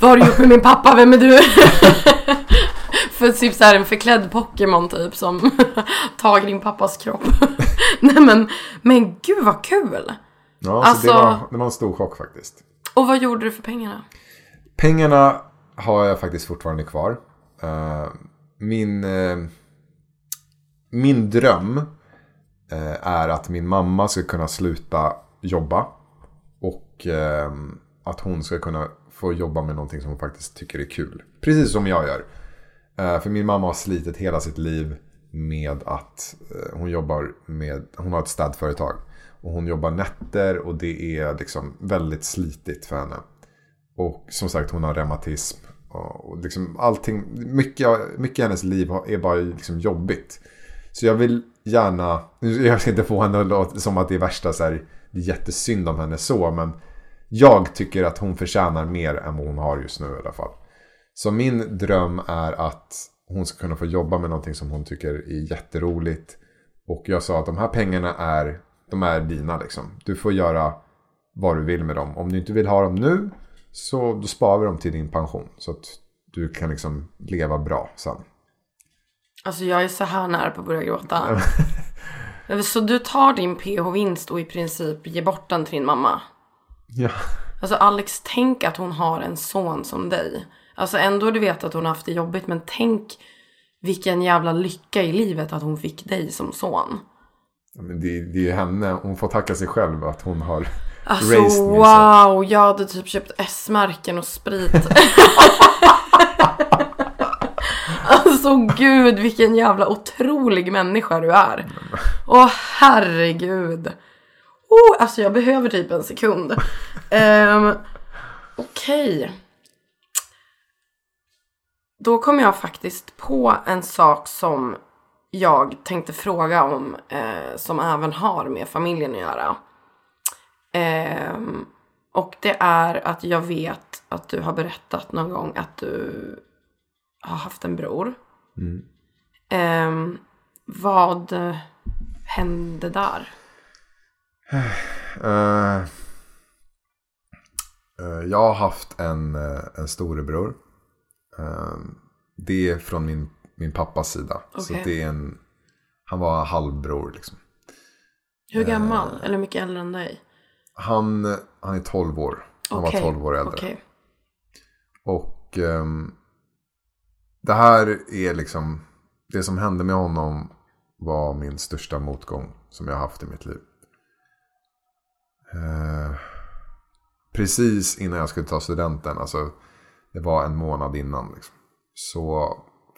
Speaker 2: Vad har du gjort med min pappa? Vem är du? (laughs) För typ så här en förklädd Pokémon typ som (laughs) tagit din pappas kropp. Nej men, men gud vad kul!
Speaker 1: Ja,
Speaker 2: Alltså-
Speaker 1: så det var, det var en stor chock faktiskt.
Speaker 2: Och vad gjorde du för pengarna?
Speaker 1: Pengarna har jag faktiskt fortfarande kvar. Eh, min, eh, min dröm eh, är att min mamma ska kunna sluta jobba. Och att hon ska kunna få jobba med någonting som hon faktiskt tycker är kul. Precis som jag gör. För min mamma har slitit hela sitt liv med att hon jobbar med, hon har ett städföretag. Och hon jobbar nätter och det är liksom väldigt slitigt för henne. Och som sagt hon har reumatism. Och liksom allting, mycket, mycket i hennes liv är bara liksom jobbigt. Så jag vill gärna, jag ska inte få henne att låta som att det är värsta så här, det är jättesynd om henne så. Men jag tycker att hon förtjänar mer än vad hon har just nu i alla fall. Så min dröm är att hon ska kunna få jobba med någonting som hon tycker är jätteroligt. Och jag sa att de här pengarna är, de är dina liksom. Du får göra vad du vill med dem. Om du inte vill ha dem nu så då sparar vi dem till din pension. Så att du kan liksom leva bra sen.
Speaker 2: Alltså jag är så här nära på att börja gråta. (laughs) Så du tar din PH-vinst och i princip ger bort den till din mamma?
Speaker 1: Ja.
Speaker 2: Alltså Alex, tänk att hon har en son som dig. Alltså ändå du vet att hon har haft det jobbigt, men tänk vilken jävla lycka i livet att hon fick dig som son.
Speaker 1: Men det, det är ju henne, hon får tacka sig själv att hon har (laughs)
Speaker 2: Alltså
Speaker 1: raised me. Så.
Speaker 2: wow, jag hade typ köpt S-märken och sprit. (laughs) alltså gud, vilken jävla otrolig människa du är. Åh herregud. Oh, alltså jag behöver typ en sekund. Um, Okej. Då kom jag faktiskt på en sak som jag tänkte fråga om. Eh, som även har med familjen att göra. Ehm, och det är att jag vet att du har berättat någon gång att du har haft en bror. Ehm, vad eh, hände där?
Speaker 1: Eh, eh, jag har haft en, eh, en storebror. Eh, det är från min, min pappas sida. Så
Speaker 2: Okej.
Speaker 1: det är en, han var halvbror liksom.
Speaker 2: Hur gammal? Eller mycket äldre än dig?
Speaker 1: Han, han är 12 år. Han
Speaker 2: Okej,
Speaker 1: var 12 år äldre.
Speaker 2: okej.
Speaker 1: Och ehm, det här är liksom, det som hände med honom var min största motgång som jag haft i mitt liv. Eh, precis innan jag skulle ta studenten, alltså det var en månad innan, liksom, så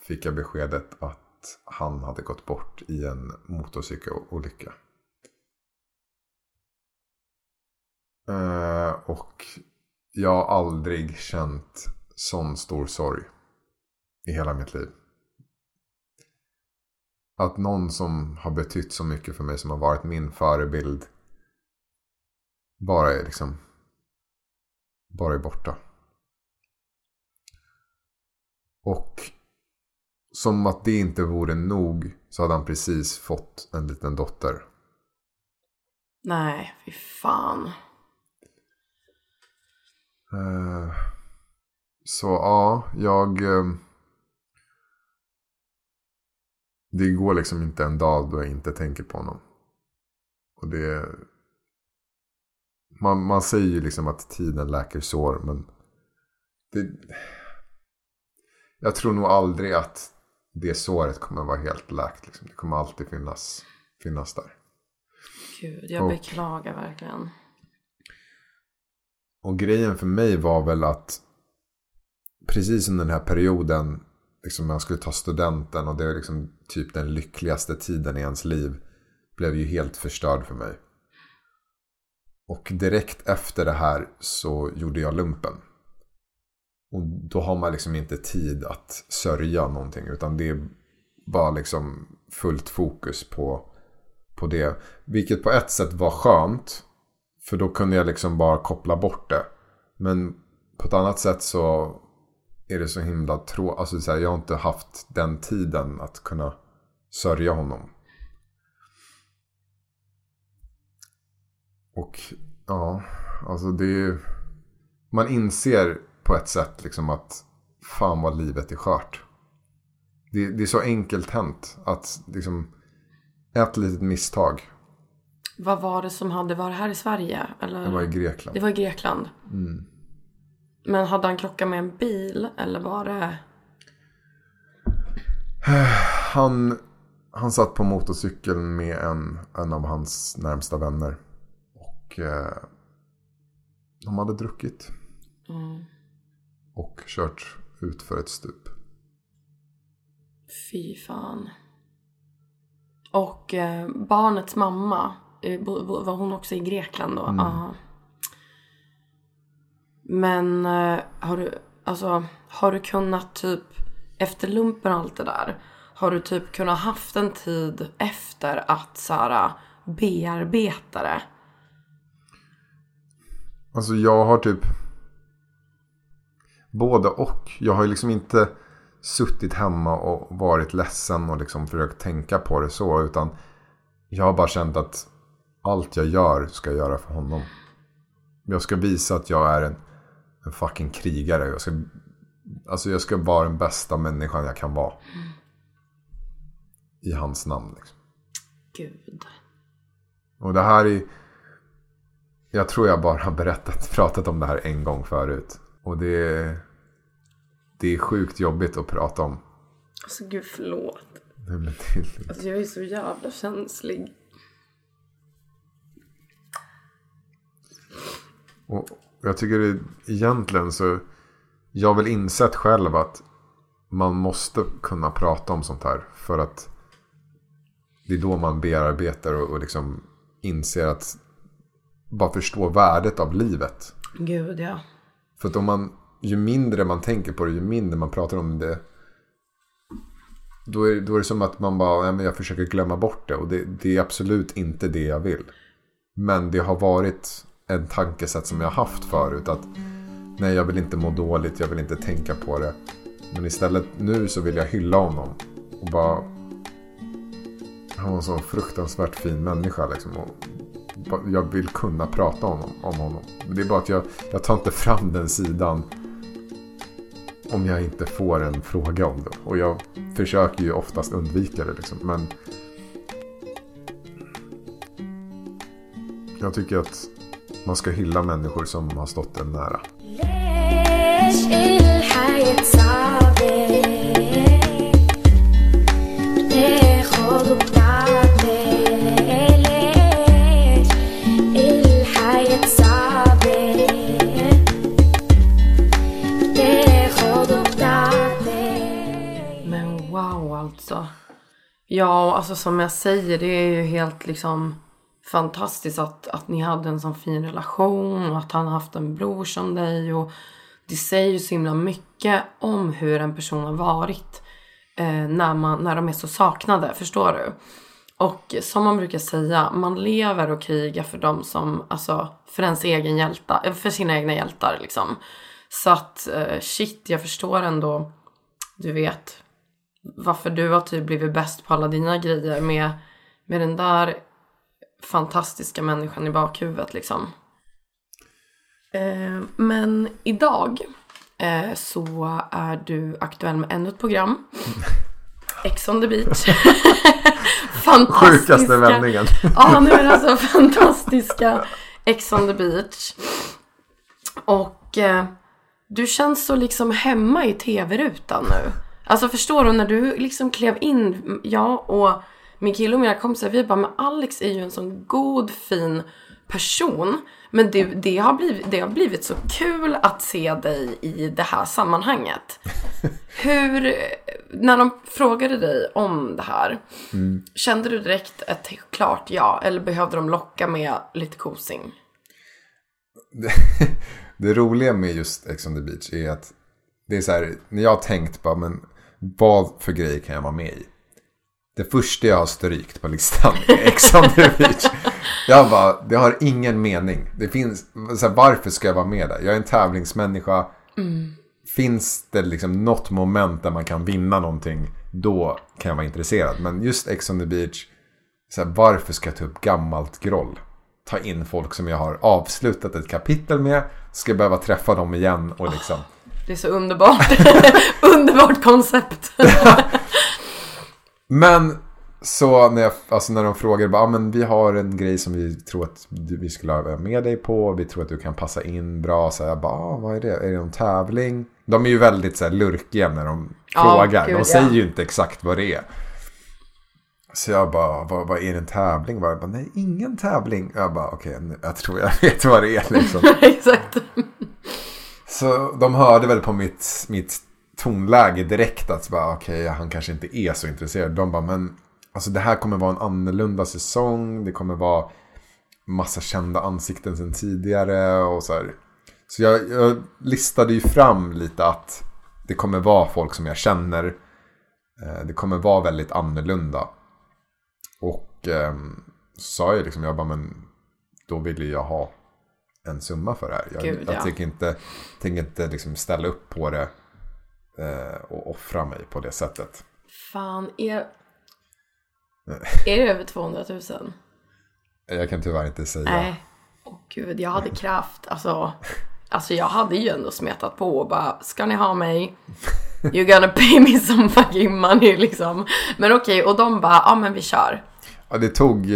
Speaker 1: fick jag beskedet att han hade gått bort i en motorcykelolycka. Eh, och jag har aldrig känt sån stor sorg. i hela mitt liv. Att någon som har betytt så mycket för mig, som har varit min förebild, bara är liksom, bara är borta. Och som att det inte vore nog så hade han precis fått en liten dotter.
Speaker 2: Nej, fy fan.
Speaker 1: Eh, Så ja, jag... eh, Det går liksom inte en dag då jag inte tänker på honom. Och det... Man, man säger ju liksom att tiden läker sår, men... Det, jag tror nog aldrig att det såret kommer vara helt läkt. Liksom. Det kommer alltid finnas, finnas där.
Speaker 2: Gud, jag
Speaker 1: Och-
Speaker 2: beklagar verkligen.
Speaker 1: Och grejen för mig var väl att precis under den här perioden, liksom när jag skulle ta studenten och det var liksom typ den lyckligaste tiden i ens liv, blev ju helt förstörd för mig. Och direkt efter det här så gjorde jag lumpen. Och då har man liksom inte tid att sörja någonting, utan det är bara liksom fullt fokus på, på det. Vilket på ett sätt var skönt, för då kunde jag liksom bara koppla bort det. Men på ett annat sätt så är det så himla tråkigt. Alltså så här, jag har inte haft den tiden att kunna sörja honom. Och ja, alltså det är Man inser på ett sätt liksom att fan vad livet är skört. Det, det är så enkelt hänt att liksom ett litet misstag.
Speaker 2: Vad var det som hade, var det här i Sverige? Eller?
Speaker 1: Det var i Grekland.
Speaker 2: Det var i Grekland.
Speaker 1: Mm.
Speaker 2: Men hade han krockat med en bil eller var det... (sighs)
Speaker 1: Han, han satt på motorcykeln med en, en av hans närmsta vänner. Och eh, de hade druckit. Och kört ut för ett stup.
Speaker 2: Fy fan. Och eh, barnets mamma, eh, var hon också i Grekland då? Ja. Men eh, har du, alltså, har du kunnat typ, efter lumpen och allt det där, har du typ kunnat haft en tid efter att så här, bearbeta det?
Speaker 1: Alltså jag har typ både och. Jag har ju liksom inte suttit hemma och varit ledsen och liksom försökt tänka på det så. Utan jag har bara känt att allt jag gör ska jag göra för honom. Jag ska visa att jag är en, en fucking krigare. Jag ska, alltså jag ska vara den bästa människan jag kan vara. I hans namn liksom.
Speaker 2: Gud.
Speaker 1: Och det här är... Jag tror jag bara har berättat, pratat om det här en gång förut. Och det är... Det är sjukt jobbigt att prata om.
Speaker 2: Alltså gud förlåt. Alltså jag är så jävla känslig.
Speaker 1: Och jag tycker det, egentligen så... Jag har väl insett själv att man måste kunna prata om sånt här. För att det är då man bearbetar och, och liksom inser att... Bara förstå värdet av livet.
Speaker 2: Gud ja.
Speaker 1: För att om man, ju mindre man tänker på det, ju mindre man pratar om det. Då är, då är det som att man bara, nej, men jag försöker glömma bort det. Och det, det är absolut inte det jag vill. Men det har varit en tankesätt som jag har haft förut. Att nej, jag vill inte må dåligt, jag vill inte tänka på det. Men istället nu så vill jag hylla honom. Och bara... Han var en så fruktansvärt fin människa liksom. Och jag vill kunna prata om, om honom. Men det är bara att jag, jag tar inte fram den sidan. Om jag inte får en fråga om det. Och jag försöker ju oftast undvika det liksom. Men... Jag tycker att man ska hylla människor som har stått en nära.
Speaker 2: Ja, alltså som jag säger, det är ju helt liksom fantastiskt att, att ni hade en sån fin relation och att han haft en bror som dig och det säger ju så himla mycket om hur en person har varit eh, när, man, när de är så saknade, förstår du? Och som man brukar säga, man lever och krigar för dem som, alltså för ens egen hjälta, eh, för sina egna hjältar liksom. Så att eh, shit, jag förstår ändå, du vet, varför du har typ blivit bäst på alla dina grejer med, med den där fantastiska människan i bakhuvudet liksom. Eh, men idag eh, så är du aktuell med ännu ett program. (laughs) Ex on the beach. (laughs) fantastiska.
Speaker 1: Sjukaste vändningen.
Speaker 2: Ja, nu är det alltså fantastiska Ex on the beach. Och eh, du känns så liksom hemma i tv-rutan nu. Alltså förstår du, när du liksom klev in, jag och min kille och mina kompisar, vi bara, men Alex är ju en sån god, fin person. Men det, det, har blivit, det har blivit så kul att se dig i det här sammanhanget. (laughs) Hur, när de frågade dig om det här, kände du direkt ett klart ja? Eller behövde de locka med lite kosing? (laughs)
Speaker 1: Det roliga med just Ex on the beach är att det är så här, när jag har tänkt bara, men vad för grejer kan jag vara med i? Det första jag har strykt på listan är Ex on the beach. Jag bara, det har ingen mening. Det finns, så här, varför ska jag vara med där? Jag är en tävlingsmänniska. Finns det liksom något moment där man kan vinna någonting, då kan jag vara intresserad. Men just Ex on the beach, så här, varför ska jag ta upp gammalt groll? Ta in folk som jag har avslutat ett kapitel med, ska jag behöva träffa dem igen och liksom...
Speaker 2: Det är så underbart. (laughs) underbart koncept. (laughs)
Speaker 1: Men så när, jag, alltså när de frågar, bara, ah, men vi har en grej som vi tror att du, vi skulle ha med dig på. Vi tror att du kan passa in bra. Så jag bara, ah, vad är det? Är det någon tävling? De är ju väldigt så här, lurkiga när de
Speaker 2: Ja,
Speaker 1: frågar.
Speaker 2: gud,
Speaker 1: de
Speaker 2: ja.
Speaker 1: säger ju inte exakt vad det är. Så jag bara, vad, vad är det en tävling? Jag bara, nej, ingen tävling. Jag bara, okej, nu- jag tror jag vet vad det är liksom. (laughs)
Speaker 2: Exakt.
Speaker 1: Så de hörde väl på mitt, mitt tonläge direkt att bara, okay, han kanske inte är så intresserad. De bara, men alltså det här kommer vara en annorlunda säsong. Det kommer vara massa kända ansikten sedan tidigare och så här. Så jag, jag listade ju fram lite att det kommer vara folk som jag känner. Eh, det kommer vara väldigt annorlunda. Och eh, så sa jag liksom, jag bara, men då vill ju jag ha en summa för det här. Jag,
Speaker 2: Gud,
Speaker 1: jag
Speaker 2: ja.
Speaker 1: tänker inte, tänker inte liksom ställa upp på det eh, och offra mig på det sättet.
Speaker 2: Fan, är... Är det över 200 000?
Speaker 1: Jag kan tyvärr inte säga.
Speaker 2: Nej. Åh gud, jag hade kraft. Alltså, alltså jag hade ju ändå smetat på och bara, ska ni ha mig? You're gonna pay me some fucking money liksom. Men okej, och de bara, ja men vi kör.
Speaker 1: Ja, det, tog,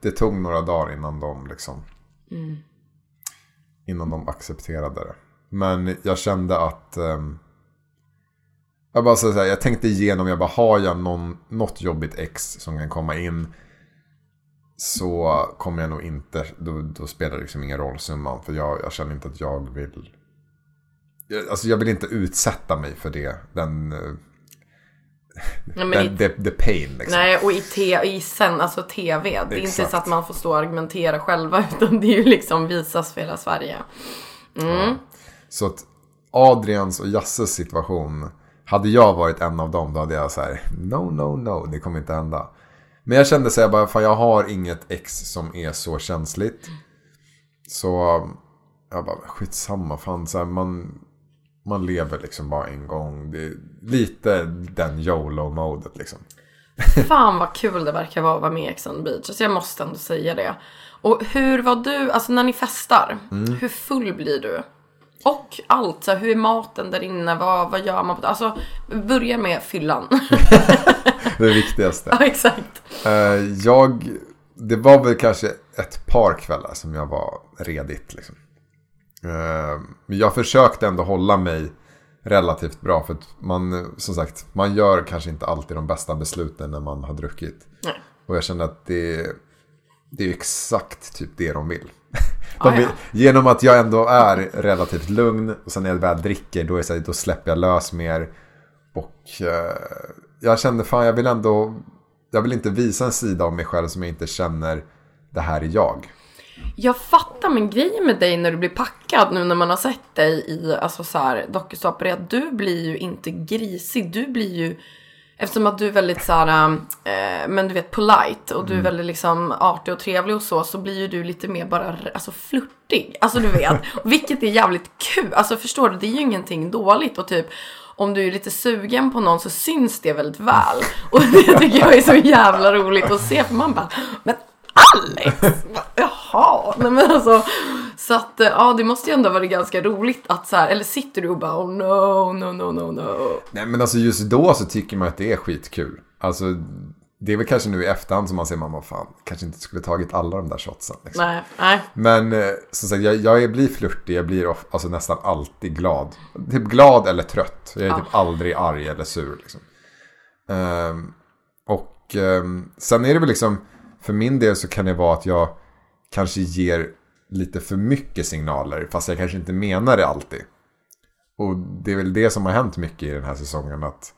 Speaker 1: det tog några dagar innan de liksom... Innan de accepterade det. Men jag kände att... ehm, jag bara så här, jag tänkte igenom, jag bara har jag någon, något jobbigt ex som kan komma in. Så kommer jag nog inte, då, då spelar det liksom ingen roll summan. För jag, jag känner inte att jag vill... Jag, alltså jag vill inte utsätta mig för det. Den... Eh,
Speaker 2: Nej, men i,
Speaker 1: the, the pain liksom.
Speaker 2: nej och i, te, i sen, alltså tv. Det är inte
Speaker 1: Exakt.
Speaker 2: så att man får stå och argumentera själva (laughs) utan det är ju liksom visas för hela Sverige.
Speaker 1: Så att Adrians och Jasses situation. Hade jag varit en av dem då hade jag så här. No, no, no. Det kommer inte hända. Men jag kände så här bara. Fan jag har inget ex som är så känsligt. Så jag bara skitsamma. Fan så här, man, man lever liksom bara en gång. Det är lite den YOLO-modet liksom. (laughs)
Speaker 2: Fan vad kul det verkar vara att vara med i Ex on the beach. Alltså jag måste ändå säga det. Och hur var du, alltså när ni festar, hur full blir du? Och allt, så här, hur är maten där inne? Vad, vad gör man? På, alltså, börja med fyllan. (laughs)
Speaker 1: Det viktigaste.
Speaker 2: ja, exakt.
Speaker 1: Eh, jag, det var väl kanske ett par kvällar som jag var redigt. Liksom. Eh, men jag försökte ändå hålla mig relativt bra. För att man, som sagt, man gör kanske inte alltid de bästa besluten när man har druckit.
Speaker 2: Nej.
Speaker 1: Och jag kände att det, det är exakt typ det de vill. (laughs) De
Speaker 2: Ah,
Speaker 1: vill
Speaker 2: ja.
Speaker 1: Genom att jag ändå är relativt lugn och sen när jag väl dricker då, är så här, då släpper jag lös mer. Och eh, jag kände fan jag vill ändå, jag vill inte visa en sida av mig själv som jag inte känner det här är jag.
Speaker 2: Jag fattar, men grejen med dig när du blir packad nu när man har sett dig i alltså så här, dokusåpor är att du blir ju inte grisig. Du blir ju, eftersom att du är väldigt så här, eh, men du vet polite och du är väldigt liksom artig och trevlig och så, så blir ju du lite mer bara alltså flörtig. Alltså du vet, (laughs) vilket är jävligt kul. Alltså förstår du, det är ju ingenting dåligt och typ om du är lite sugen på någon så syns det väldigt väl. Och det tycker jag är så jävla roligt att se för man bara, men Alex! Jaha, nej men alltså. Så att eh, ja, det måste ju ändå vara ganska roligt att så här, eller sitter du och bara oh no, no, no, no, no.
Speaker 1: Nej men alltså just då så tycker man att det är skitkul. Alltså det är väl kanske nu i efterhand som man ser mamma fan, kanske inte skulle tagit alla de där shotsen. Liksom.
Speaker 2: Nej, nej.
Speaker 1: Men eh, som sagt, jag, jag blir flörtig, jag blir of, alltså, nästan alltid glad. Typ glad eller trött. Jag är typ aldrig arg eller sur. Liksom. Ehm, och ehm, sen är det väl liksom, för min del så kan det vara att jag kanske ger lite för mycket signaler, fast jag kanske inte menar det alltid. Och det är väl det som har hänt mycket i den här säsongen, att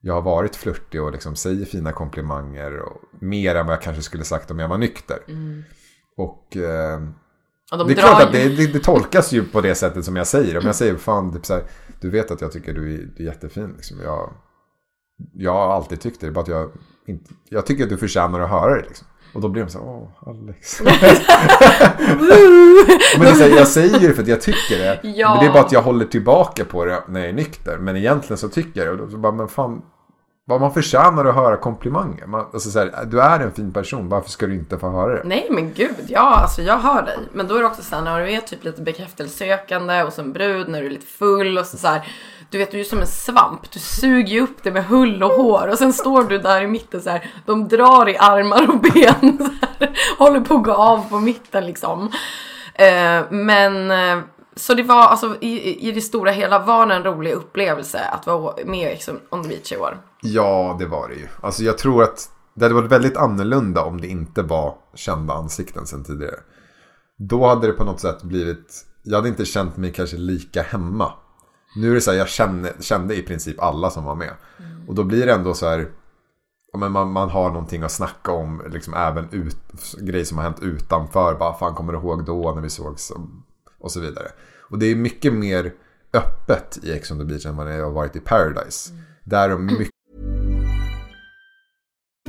Speaker 1: jag har varit flörtig och liksom säger fina komplimanger. Och mer än vad jag kanske skulle sagt om jag var nykter. Och eh,
Speaker 2: Och de
Speaker 1: det är klart att det, det, det tolkas ju på det sättet som jag säger. Om jag säger fan, typ så här, du vet att jag tycker du är, du är jättefin. Liksom. Jag, jag har alltid tyckt det, bara att jag, inte, jag tycker att du förtjänar att höra det. Liksom. Och då blir de så här, åh Alex. (laughs) men så här, jag säger det för att jag tycker det.
Speaker 2: Ja.
Speaker 1: Men det är bara att jag håller tillbaka på det när jag är nykter. Men egentligen så tycker jag det. Och då så bara, men fan, vad man förtjänar att höra komplimanger. Man, alltså så här, du är en fin person, varför ska du inte få höra det?
Speaker 2: Nej men gud, ja alltså jag hör dig. Men då är det också såhär när du är typ lite bekräftelsesökande och som brud när du är lite full och så, så här. Du vet du är som en svamp, du suger ju upp det med hull och hår och sen står du där i mitten så här. De drar i armar och (laughs) ben så här, Håller på att gå av på mitten liksom. Eh, men eh, så det var alltså i, i det stora hela var det en rolig upplevelse att vara med i on the beach i år.
Speaker 1: Ja, det var det ju. Alltså jag tror att det hade varit väldigt annorlunda om det inte var kända ansikten sen tidigare. Då hade det på något sätt blivit, jag hade inte känt mig kanske lika hemma. Nu är det så här, jag kände, kände i princip alla som var med. Och då blir det ändå så här, ja, men man, man har någonting att snacka om, liksom även ut, grejer som har hänt utanför. Bara, fan kommer du ihåg då när vi sågs? Och, så vidare. Och det är mycket mer öppet i Ex on the beach än vad det har varit i Paradise. Där är de mycket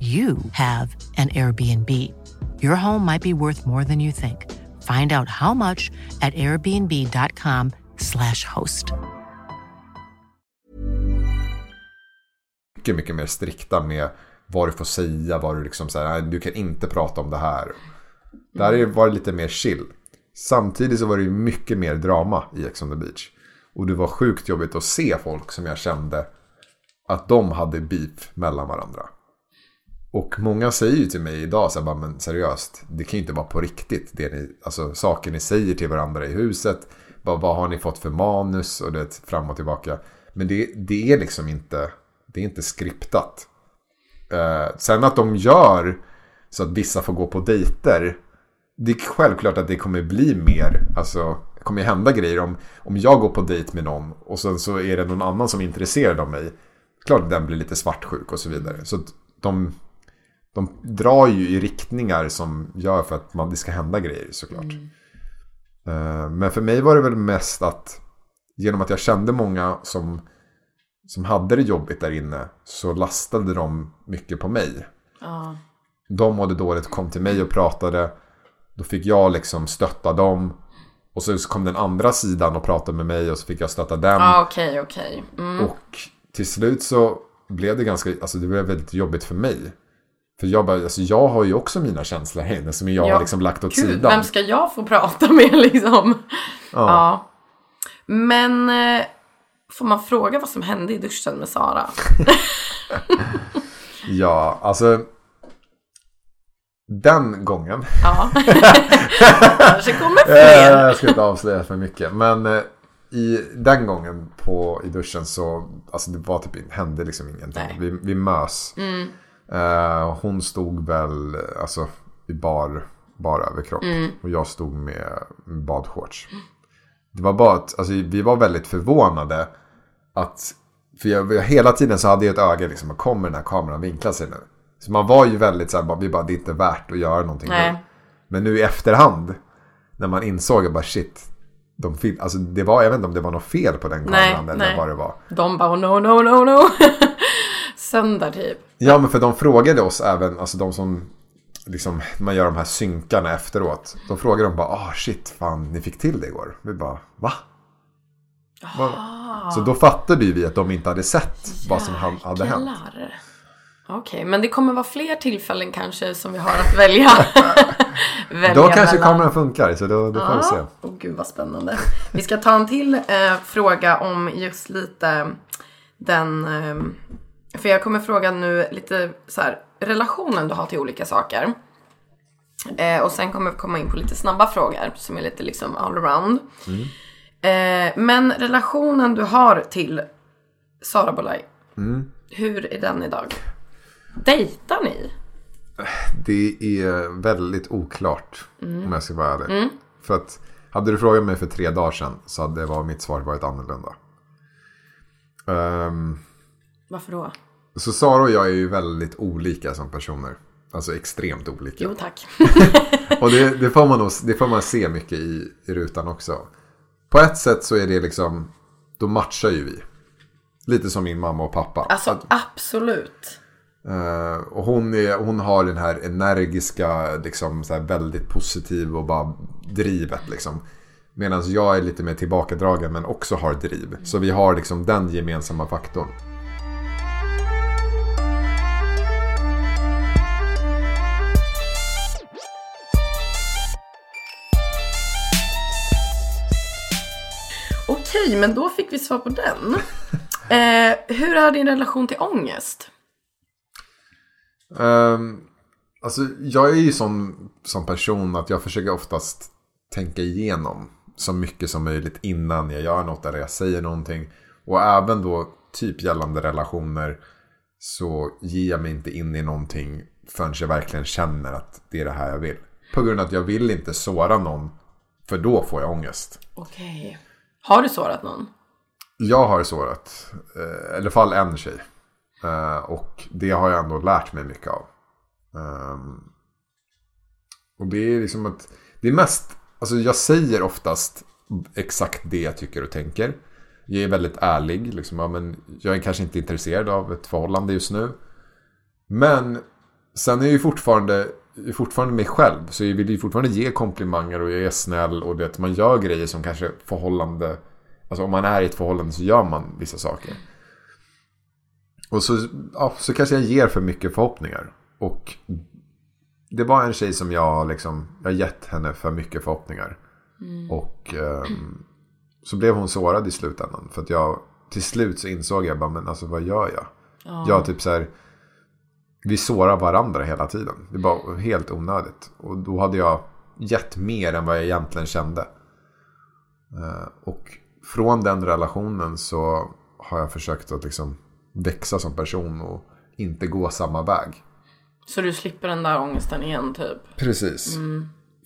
Speaker 4: you have an Airbnb. Your home might be worth more than you think. Find out how much at airbnb.com/slash host.
Speaker 1: mycket, mycket mer strikta med vad du får säga, vad du liksom säger, du kan inte prata om det här. Där var det lite mer chill. Samtidigt så var det ju mycket mer drama i Ex on the beach. Och det var sjukt jobbigt att se folk som jag kände att de hade beef mellan varandra. Och många säger ju till mig idag så här, bara, men seriöst, det kan ju inte vara på riktigt. Det ni, alltså saker ni säger till varandra i huset. Vad, vad har ni fått för manus och det fram och tillbaka. Men det, det är liksom inte, det är inte skriptat. Eh, sen att de gör så att vissa får gå på dejter. Det är självklart att det kommer bli mer, alltså det kommer hända grejer om, om jag går på dejt med någon och sen så är det någon annan som är intresserad av mig. Klart att den blir lite svartsjuk och så vidare. Så att de, de drar ju i riktningar som gör för att man, det ska hända grejer såklart. Eh, Men för mig var det väl mest att genom att jag kände många som, som hade det jobbigt där inne så lastade de mycket på mig. De mådde dåligt, kom till mig och pratade. Då fick jag liksom stötta dem. Och så kom den andra sidan och pratade med mig och så fick jag stötta den.
Speaker 2: Ja, okej, okej. Mm.
Speaker 1: Och till slut så blev det ganska, alltså det blev väldigt jobbigt för mig. För jag bara, alltså jag har ju också mina känslor här som jag
Speaker 2: Ja.
Speaker 1: har liksom lagt åt
Speaker 2: Gud,
Speaker 1: sidan.
Speaker 2: vem ska jag få prata med (laughs) liksom? Ja. Men eh, får man fråga vad som hände i duschen med Sara? (laughs)
Speaker 1: Ja, alltså. Den gången.
Speaker 2: Ja. (laughs) Kanske kommer fler.
Speaker 1: jag ska inte avslöja för mycket. Men eh, i den gången på, i duschen så, alltså det var typ, hände liksom ingenting.
Speaker 2: Nej.
Speaker 1: Vi, vi mös. Eh, hon stod väl, alltså i bar, bar överkropp. Och jag stod med badshorts. Det var bara att, alltså vi var väldigt förvånade att, för jag, hela tiden så hade jag ett öga liksom, kommer den här kameran vinkla sig nu? Så man var ju väldigt så här, vi bara, det är inte värt att göra någonting
Speaker 2: Nej.
Speaker 1: nu. Men nu i efterhand, när man insåg att bara shit, de fil- alltså det var, jag vet inte om det var något fel på den
Speaker 2: Nej,
Speaker 1: kameran eller
Speaker 2: nej.
Speaker 1: vad det var.
Speaker 2: De bara oh, no, no, no, no. (laughs) Söndag typ.
Speaker 1: Ja men för de frågade oss även, alltså de som liksom, man gör de här synkarna efteråt. Då frågade de bara, ah shit, fan ni fick till det igår. Vi bara, va? Va? Så då fattade ju vi att de inte hade sett vad som ha- hade hänt.
Speaker 2: Okej, men det kommer vara fler tillfällen kanske som vi har att välja. (laughs) välja
Speaker 1: Då kanske
Speaker 2: mellan.
Speaker 1: kameran funkar, så då, då får vi se.
Speaker 2: Åh gud vad spännande. Vi ska ta en till eh, fråga om just lite den... Eh, för jag kommer fråga nu lite så här, relationen du har till olika saker. Eh, och sen kommer vi komma in på lite snabba frågor som är lite liksom all around. Eh, men relationen du har till Sara Bolaj. Hur är den idag? Dejtar ni?
Speaker 1: Det är väldigt oklart om jag ska vara ärlig. För att hade du frågat mig för tre dagar sedan så hade var mitt svar varit annorlunda. Ehm,
Speaker 2: Varför då?
Speaker 1: Så Sara och jag är ju väldigt olika som personer. Alltså extremt olika.
Speaker 2: Jo tack. (laughs)
Speaker 1: Och det, det, får man nog, det får man se mycket i, i rutan också. På ett sätt så är det liksom, då matchar ju vi. Lite som min mamma och pappa.
Speaker 2: Alltså absolut.
Speaker 1: Eh, och hon, är, hon har den här energiska, liksom, så här väldigt positiv och bara drivet. Liksom. Medan jag är lite mer tillbakadragen men också har driv. Så vi har liksom den gemensamma faktorn.
Speaker 2: Okej, men då fick vi svar på den. (laughs) Eh, hur är din relation till ångest?
Speaker 1: Um, alltså jag är ju sån, sån person att jag försöker oftast tänka igenom så mycket som möjligt innan jag gör något eller jag säger någonting. Och även då typ gällande relationer så ger jag mig inte in i någonting förrän jag verkligen känner att det är det här jag vill. På grund av att jag vill inte såra någon för då får jag ångest.
Speaker 2: Okej. Har du sårat någon?
Speaker 1: Jag har sårat, eh, i alla fall en tjej. Eh, och det har jag ändå lärt mig mycket av. Ehm, och det är liksom att, det är mest, alltså jag säger oftast exakt det jag tycker och tänker. Jag är väldigt ärlig, liksom, ja, men jag är kanske inte intresserad av ett förhållande just nu. Men sen är jag ju fortfarande, är fortfarande mig själv. Så jag vill ju fortfarande ge komplimanger och jag är snäll och det, man gör grejer som kanske förhållande Alltså om man är i ett förhållande så gör man vissa saker. Och så, ja, så kanske jag ger för mycket förhoppningar. Och det var en tjej som jag liksom, jag gett henne för mycket förhoppningar. Och ehm, så blev hon sårad i slutändan. För att jag, till slut så insåg jag bara, men alltså vad gör jag? Jag typ så här, vi sårar varandra hela tiden. Det var helt onödigt. Och då hade jag gett mer än vad jag egentligen kände. Eh, Och från den relationen så har jag försökt att liksom växa som person och inte gå samma väg.
Speaker 2: Så du slipper den där ångesten igen typ?
Speaker 1: Precis.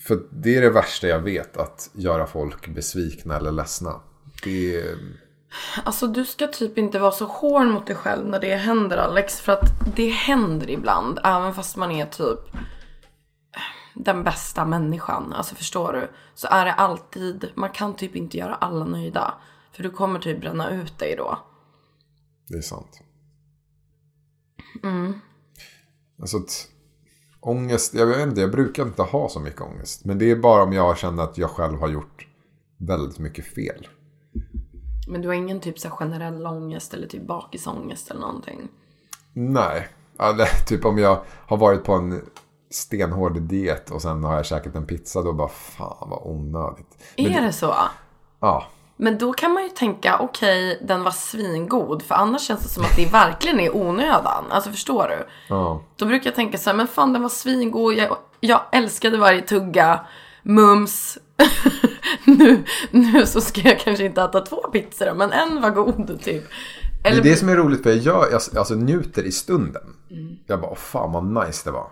Speaker 1: För det är det värsta jag vet, att göra folk besvikna eller ledsna. Det är...
Speaker 2: Alltså du ska typ inte vara så hård mot dig själv när det händer Alex. För att det händer ibland. Även fast man är typ den bästa människan. Alltså förstår du? Så är det alltid, man kan typ inte göra alla nöjda. För du kommer typ bränna ut dig då.
Speaker 1: Det är sant. Alltså att, Ångest, jag vet inte, jag brukar inte ha så mycket ångest. Men det är bara om jag känner att jag själv har gjort väldigt mycket fel.
Speaker 2: Men du har ingen typ så generell ångest eller typ bakisångest eller någonting?
Speaker 1: Nej, eller typ om jag har varit på en stenhård diet och sen har jag käkat en pizza då bara fan vad onödigt. Men
Speaker 2: är det så?
Speaker 1: Ja,
Speaker 2: Men då kan man ju tänka, okej, den var svingod. För annars känns det som att det verkligen är onödan. Alltså förstår du?
Speaker 1: ja.
Speaker 2: Då brukar jag tänka så här, men fan den var svingod. Jag, jag älskade varje tugga. Mums. (laughs) nu, nu så ska jag kanske inte äta två pizzor men en var god typ.
Speaker 1: Det
Speaker 2: Eller,
Speaker 1: är det som är roligt för jag, alltså, njuter i stunden. Jag bara, "Åh, fan vad nice det var.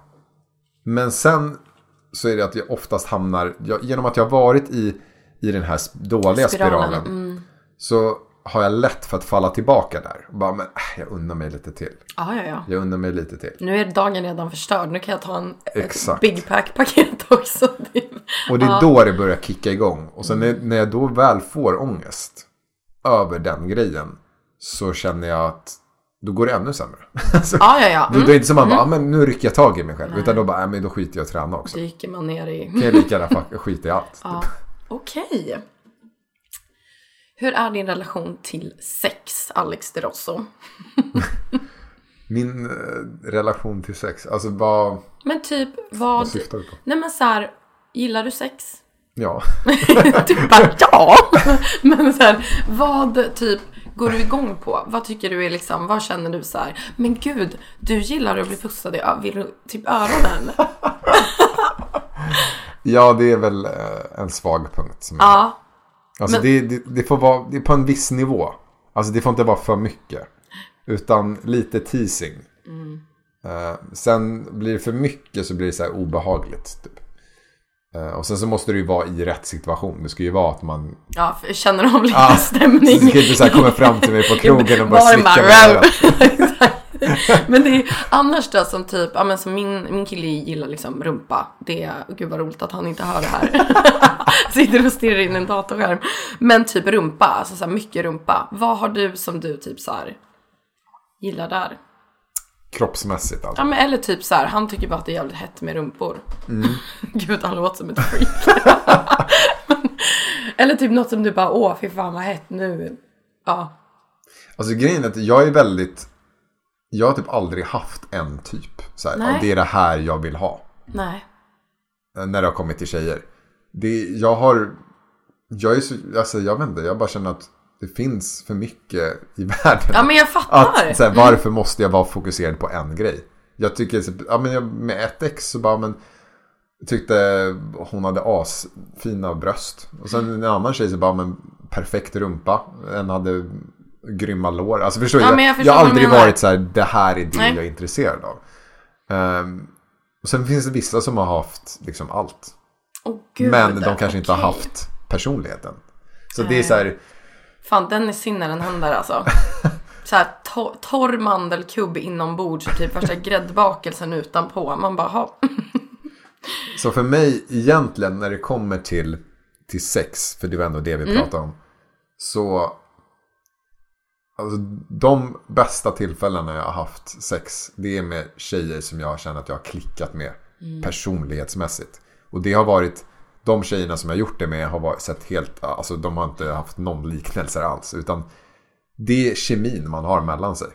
Speaker 1: Men sen så är det att jag oftast hamnar, jag, genom att jag har varit i, i den här dåliga
Speaker 2: Spiralen,
Speaker 1: spiralen. Så har jag lätt för att falla tillbaka där. Och bara, men äh, jag unnar mig lite till.
Speaker 2: ja, ja, ja.
Speaker 1: Jag unnar mig lite till.
Speaker 2: Nu är dagen redan förstörd. Nu kan jag ta en
Speaker 1: Exakt.
Speaker 2: Big Pack-paket också. (laughs) Typ.
Speaker 1: Och det är då det börjar kicka igång. Och sen när, när jag då väl får ångest över den grejen. Så känner jag att då går det ännu sämre. (laughs) Alltså,
Speaker 2: Ja, ja, ja. Mm.
Speaker 1: då är det inte som man bara, ah, men nu rycker jag tag i mig själv. Utan då bara, nej men då skiter jag i att träna också.
Speaker 2: Dyker man ner i...
Speaker 1: Kan jag lika gärna (laughs) skita i allt.
Speaker 2: Ja. Okej. Hur är din relation till sex, Alex de Rosso? (laughs)
Speaker 1: Min eh, relation till sex, alltså vad,
Speaker 2: Men typ vad...
Speaker 1: vad syftar du på?
Speaker 2: Nej men så här, gillar du sex?
Speaker 1: Ja. (laughs)
Speaker 2: typ bara ja! (laughs) men så här, vad typ går du igång på? Vad tycker du är liksom, vad känner du så här? Men gud, du gillar att bli pussad i vill du, typ öronen? (laughs)
Speaker 1: ja, det är väl eh, en svag punkt. Som jag,
Speaker 2: ja.
Speaker 1: alltså
Speaker 2: men-
Speaker 1: det, det, det får vara det är på en viss nivå. Alltså det får inte vara för mycket. Utan lite teasing.
Speaker 2: Mm.
Speaker 1: Eh, sen blir det för mycket så blir det så här obehagligt. Typ. Eh, och sen så måste det ju vara i rätt situation. Det ska ju vara att man
Speaker 2: Ja, känner av lite
Speaker 1: Ja,
Speaker 2: stämning.
Speaker 1: Du ska inte så här komma fram till mig på (laughs) krogen och bara slicka mig. (laughs)
Speaker 2: Men det är annars då som typ, ja men som min, min kille gillar liksom rumpa. Det är, gud vad roligt att han inte hör det här. (laughs) Sitter och stirrar in en datorskärm. Men typ rumpa, alltså så här mycket rumpa. Vad har du som du typ så här gillar där?
Speaker 1: Kroppsmässigt alltså.
Speaker 2: Ja men eller typ så här, han tycker bara att det är jävligt hett med rumpor.
Speaker 1: Mm. (laughs)
Speaker 2: Gud han låter som ett freak. (laughs) eller typ något som du bara, åh fy fan vad hett nu. Ja.
Speaker 1: Alltså grejen är att jag är väldigt... Jag har typ aldrig haft en typ. Så här, det är det här jag vill ha.
Speaker 2: Nej.
Speaker 1: eh, När det har kommit till tjejer. Det, jag har... Jag är så... Alltså jag vet inte. Jag bara känner att det finns för mycket i världen.
Speaker 2: Ja men jag fattar.
Speaker 1: Att, så här, varför måste jag vara fokuserad på en grej? Jag tycker, ja, men jag, med ett ex så bara, men jag tyckte hon hade asfina bröst. Och sen en annan tjej så bara, men perfekt rumpa. En hade grymma lår. Alltså förstår
Speaker 2: Ja,
Speaker 1: jag,
Speaker 2: jag
Speaker 1: jag,
Speaker 2: förstår
Speaker 1: har
Speaker 2: vad du
Speaker 1: aldrig varit så här, det här är det
Speaker 2: Nej.
Speaker 1: jag är intresserad av. Ehm, och sen finns det vissa som har haft liksom allt.
Speaker 2: Åh, gud,
Speaker 1: men de kanske inte har haft personligheten. Så det är så här,
Speaker 2: Fan den är sinnare än händer alltså. (laughs) Så här, to- torr mandelkubb inombords och typ värsta gräddbakelsen utanpå. Man bara, ha.
Speaker 1: Så för mig egentligen när det kommer till, till sex, för det var ändå det vi pratade om. Så alltså, de bästa tillfällena jag har haft sex, det är med tjejer som jag känner att jag har klickat med personlighetsmässigt. Och det har varit, de tjejerna som jag gjort det med har varit, sett helt, alltså de har inte haft någon liknelser alls. Utan det är kemin man har mellan sig.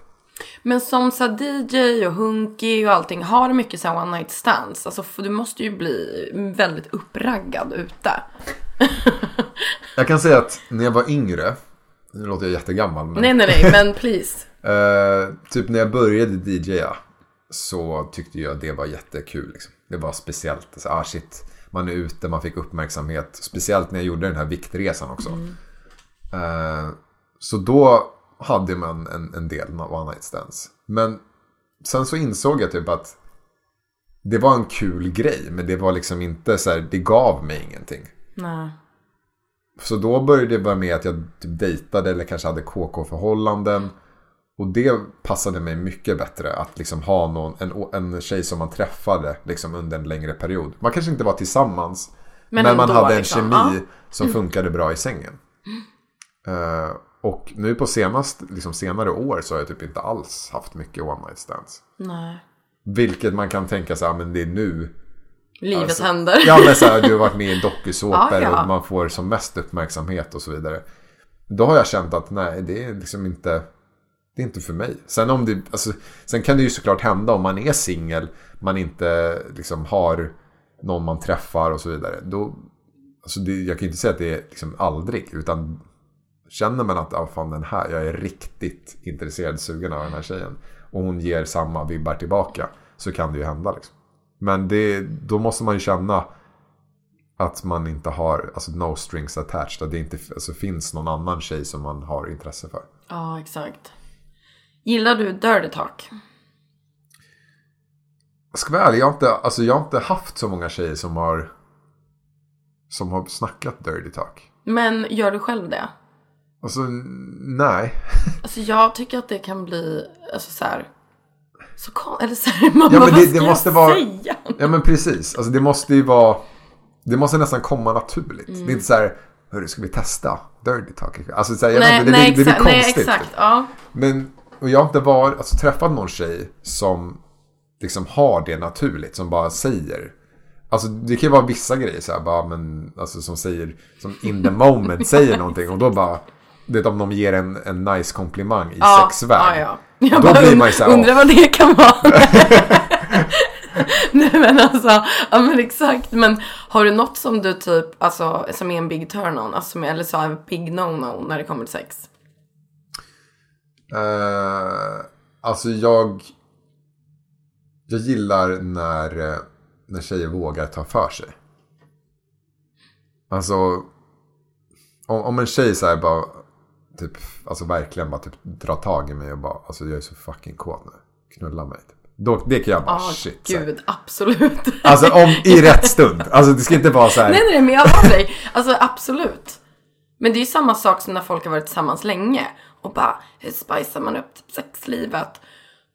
Speaker 2: Men som så DJ och hunky och allting, har du mycket så här one night stands? Alltså du måste ju bli väldigt uppraggad ute. (laughs)
Speaker 1: Jag kan säga att när jag var yngre, nu låter jag jättegammal. Men...
Speaker 2: Nej nej nej, men (laughs) please.
Speaker 1: Eh, typ när jag började DJa så tyckte jag det var jättekul. Liksom. Det var speciellt. Så, ah, shit, man är ute, man fick uppmärksamhet. Speciellt när jag gjorde den här viktresan också. Eh, så då hade man en, en del one night stands. Men sen så insåg jag typ att det var en kul grej. Men det var liksom inte så här, det gav mig ingenting.
Speaker 2: Nej.
Speaker 1: Så då började det vara med att jag typ dejtade eller kanske hade KK-förhållanden. Och det passade mig mycket bättre att liksom ha någon, en, en tjej som man träffade liksom under en längre period. Man kanske inte var tillsammans.
Speaker 2: Men
Speaker 1: Men, man hade en
Speaker 2: liksom.
Speaker 1: kemi
Speaker 2: Ja.
Speaker 1: som funkade bra i sängen. Eh, och nu på senast, liksom senare år så har jag typ inte alls haft mycket one night stands.
Speaker 2: Nej.
Speaker 1: Vilket man kan tänka sig, ja men det är nu.
Speaker 2: Livet
Speaker 1: Alltså,
Speaker 2: händer.
Speaker 1: Ja men så här, du har varit med i (laughs) dokusåpor
Speaker 2: Ja, ja.
Speaker 1: och man får som mest uppmärksamhet och så vidare. Då har jag känt att nej, det är liksom inte, det är inte för mig. Sen, om det, alltså, sen kan det ju såklart hända om man är singel, man inte liksom har någon man träffar och så vidare. Då, alltså det, jag kan inte säga att det är liksom aldrig, utan känner man att ah, fan, den här, jag är riktigt intresserad, sugen av den här tjejen. Och hon ger samma vibbar tillbaka. Så kan det ju hända liksom. Men det, då måste man ju känna att man inte har, alltså no strings attached. Att det inte alltså, finns någon annan tjej som man har intresse för.
Speaker 2: Ja, exakt. Gillar du dirty talk?
Speaker 1: Jag ska vara ärlig, jag har inte, alltså, jag har inte haft så många tjejer som har, som har snackat dirty talk.
Speaker 2: Men gör du själv det?
Speaker 1: Alltså, nej. (laughs)
Speaker 2: Alltså jag tycker att det kan bli, alltså så här. Så kon- eller så här, (laughs) man
Speaker 1: Ja, men
Speaker 2: vad
Speaker 1: det,
Speaker 2: ska
Speaker 1: det måste
Speaker 2: jag
Speaker 1: vara...
Speaker 2: säga?
Speaker 1: Ja, men precis. Alltså, det måste ju vara... Det måste nästan komma naturligt. Det är inte så här, hörru, ska vi testa dirty talk? Alltså, så här, jag vet
Speaker 2: Nej,
Speaker 1: det,
Speaker 2: nej,
Speaker 1: blir- det blir
Speaker 2: exakt, nej,
Speaker 1: konstigt.
Speaker 2: exakt. Ja.
Speaker 1: Men, och jag har inte varit, alltså, träffat någon tjej som liksom har det naturligt, som bara säger. Alltså det kan ju vara vissa grejer så här, bara, men, alltså, som säger, som in the moment (laughs) säger någonting och då bara, det är om de ger en, en nice komplimang i
Speaker 2: Ja,
Speaker 1: sexväg.
Speaker 2: ja, ja. Jag
Speaker 1: Då blir man ju så här,
Speaker 2: undrar vad det kan vara. (laughs) (laughs) Nej men alltså, ja men exakt. Men har du något som du typ, alltså som är en big turn-on, alltså, som är- eller så en big no-no när det kommer till sex?
Speaker 1: Eh, alltså jag... Jag gillar när, eh, när tjejer vågar ta för sig. Alltså... Om, om en tjej så här bara... Typ, alltså verkligen bara typ dra tag i mig och bara... Alltså jag är så fucking kåt nu. Knulla mig. Typ. Då, det kan jag bara
Speaker 2: Ja,
Speaker 1: shit. så
Speaker 2: gud, absolut.
Speaker 1: Alltså om, i (laughs) rätt stund. Alltså det ska inte vara så här.
Speaker 2: Nej, nej, men jag hör dig. Alltså absolut. Men det är ju samma sak som när folk har varit tillsammans länge och bara, hur spicar man upp typ sexlivet?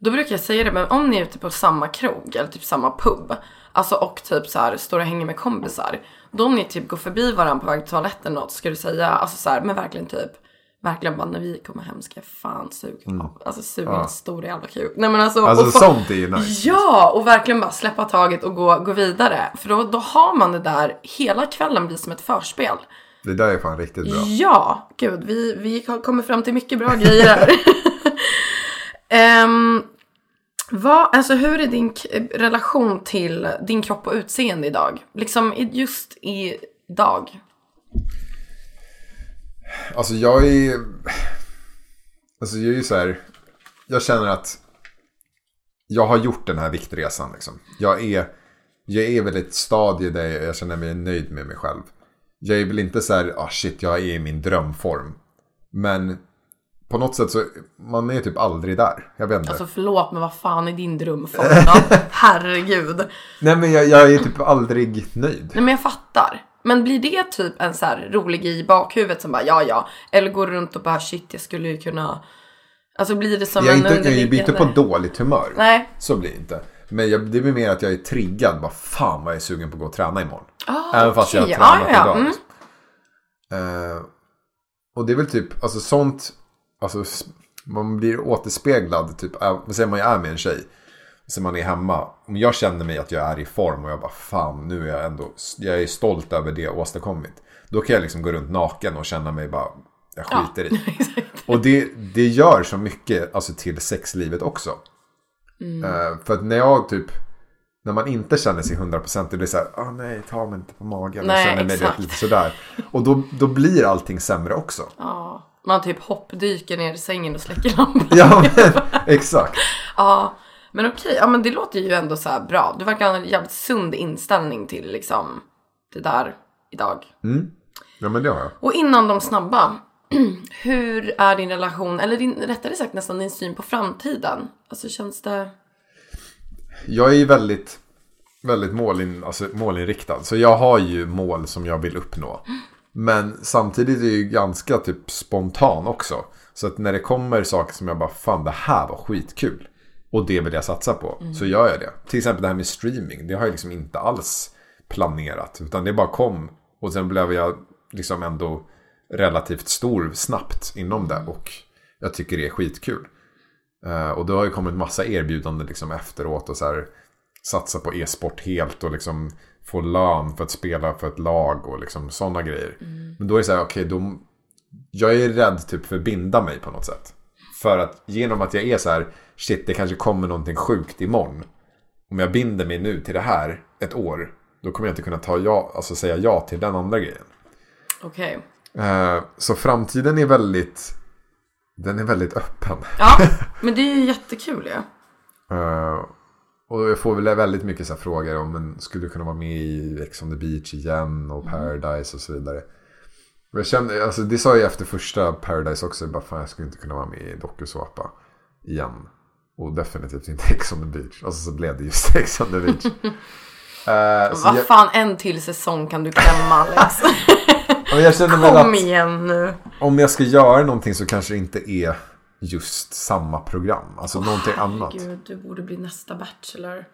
Speaker 2: Då brukar jag säga det, men om ni är ute på samma krog eller typ samma pub, alltså och typ så här står och hänger med kompisar, då om ni typ går förbi varandra på väg till toaletten något, ska du säga, alltså så här, men verkligen typ, verkligen bara när vi kommer hem ska jag fan suga av, alltså suga en stor jävla kuk. Nej men alltså,
Speaker 1: Mm. Alltså
Speaker 2: och få-
Speaker 1: sånt är ju nice.
Speaker 2: Ja, och verkligen bara släppa taget och gå, gå vidare. För då, då har man det där, hela kvällen blir som ett förspel.
Speaker 1: Det där är fan riktigt bra.
Speaker 2: Ja, gud, vi, vi kommit fram till mycket bra grejer här. (laughs) Ehm, vad, alltså hur är din relation till din kropp och utseende idag? Liksom just idag.
Speaker 1: Alltså jag är... Alltså jag är ju så här... Jag känner att jag har gjort den här viktresan liksom. Jag är, jag är väl ett stadie där jag känner mig nöjd med mig själv. Jag är väl inte så här, ah shit jag är i min drömform. Men på något sätt så, man är typ aldrig där. Jag vet inte.
Speaker 2: Alltså förlåt, men vad fan är din drömform då? (laughs) Herregud.
Speaker 1: Nej men jag, jag är typ aldrig nöjd.
Speaker 2: Nej men jag fattar. Men blir det typ en så här rolig i bakhuvudet som bara ja ja. Eller går runt och bara shit jag skulle ju kunna. Alltså blir det som
Speaker 1: Jag
Speaker 2: en
Speaker 1: inte, jag blir inte
Speaker 2: underliggande.
Speaker 1: på dåligt humör.
Speaker 2: Nej.
Speaker 1: Så blir det inte. Men jag, det blir mer att jag är triggad. Bara fan vad jag är sugen på att gå och träna imorgon.
Speaker 2: Ah,
Speaker 1: Även fast jag har tränat
Speaker 2: Ja, ja,
Speaker 1: idag.
Speaker 2: mm.
Speaker 1: Eh, och det är väl typ, alltså sånt, alltså man blir återspeglad, typ, säger man, jag är med en tjej. Så man är hemma. Om jag känner mig att jag är i form och jag bara fan nu är jag ändå, jag är stolt över det jag åstadkommit. Då kan jag liksom gå runt naken och känna mig bara, jag skiter i. (laughs) Och det, det gör så mycket alltså, till sexlivet också. Eh, för att när jag typ, när man inte känner sig 100% det blir så här, ah, nej ta mig inte på magen.
Speaker 2: Nej,
Speaker 1: jag känner mig
Speaker 2: exakt.
Speaker 1: lite sådär. Och då, då blir allting sämre också.
Speaker 2: Ja. Man typ hoppdyker ner i sängen och släcker lampan.
Speaker 1: Ja, men exakt. (laughs)
Speaker 2: Ja. Men okej, ja men det låter ju ändå så här bra. Du verkar ha en jävligt sund inställning till liksom det där idag.
Speaker 1: Ja, men det har jag.
Speaker 2: Och innan de snabba. (clears throat) Hur är din relation, eller din, rättare sagt nästan din syn på framtiden? Alltså känns det...
Speaker 1: Jag är ju väldigt, väldigt målin, alltså, målinriktad. Så jag har ju mål som jag vill uppnå. Men samtidigt är jag ju ganska typ spontan också. Så att när det kommer saker som jag bara, fan det här var skitkul. Och det vill jag satsa på. Så gör jag det. Till exempel det här med streaming. Det har jag liksom inte alls planerat. Utan det bara kom. Och sen blev jag liksom ändå relativt stor snabbt inom det. Och jag tycker det är skitkul. Eh, och det har ju kommit massa erbjudanden liksom efteråt och så här satsa på e-sport helt och liksom få lön för att spela för ett lag och liksom sådana grejer. Men då är det så här, okej, då jag är rädd typ för att binda mig på något sätt. För att genom att jag är så här, shit det kanske kommer någonting sjukt imorgon. Om jag binder mig nu till det här ett år, då kommer jag inte kunna ta ja, alltså säga ja till den andra grejen.
Speaker 2: Okej.
Speaker 1: Eh, så framtiden är väldigt, den är väldigt öppen.
Speaker 2: Ja, (laughs) men det är ju jättekul ju.
Speaker 1: Eh, och jag får väl väldigt mycket så frågor om men skulle du kunna vara med i Ex on the beach igen och Paradise och så vidare. Och jag kände, alltså det sa jag efter första Paradise också, bara fan jag skulle inte kunna vara med i dokusåpa igen. Och definitivt inte Ex on the beach. Alltså så blev det just (laughs) Ex on the beach. (laughs) Eh, så
Speaker 2: Vad
Speaker 1: jag,
Speaker 2: fan, en till säsong kan du klämma Alex.
Speaker 1: Och jag känner väl
Speaker 2: Kom
Speaker 1: att
Speaker 2: igen nu.
Speaker 1: om jag ska göra någonting så kanske det inte är just samma program. Alltså någonting annat.
Speaker 2: Gud, du borde bli nästa Bachelor.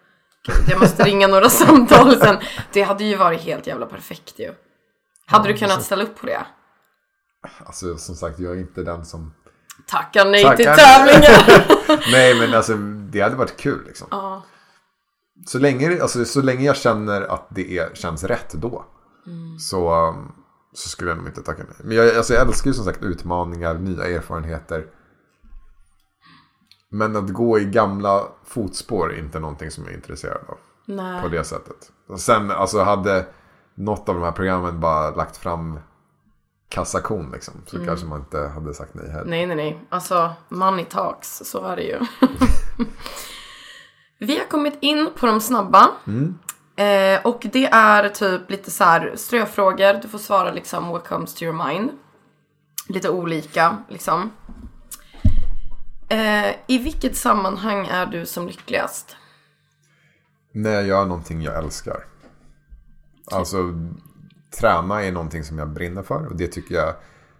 Speaker 2: Gud, jag måste ringa några (laughs) samtal sen. Det hade ju varit helt jävla perfekt ju. Hade du kunnat ställa upp på det?
Speaker 1: Alltså som sagt, jag är inte den som...
Speaker 2: Tacka nej
Speaker 1: Tackar
Speaker 2: till tävlingar. (laughs)
Speaker 1: Nej men alltså det hade varit kul liksom. Så, länge, alltså, så länge jag känner att det är, känns rätt då. Så, um, så skulle jag nog inte tacka nej. Men jag, alltså, jag älskar ju som sagt utmaningar, nya erfarenheter. Men att gå i gamla fotspår är inte någonting som jag är intresserad av.
Speaker 2: nej.
Speaker 1: På det sättet. Och sen alltså hade något av de här programmen bara lagt fram kassakon liksom. Så kanske man inte hade sagt nej heller.
Speaker 2: Nej, nej, nej. Alltså, money talks. Så är det ju. (laughs) Vi har kommit in på de snabba. Eh, och det är typ lite så här ströfrågor. Du får svara liksom what comes to your mind. Lite olika liksom. Eh, I vilket sammanhang är du som lyckligast?
Speaker 1: När jag gör någonting jag älskar. Alltså träna är någonting som jag brinner för. Och det tycker jag,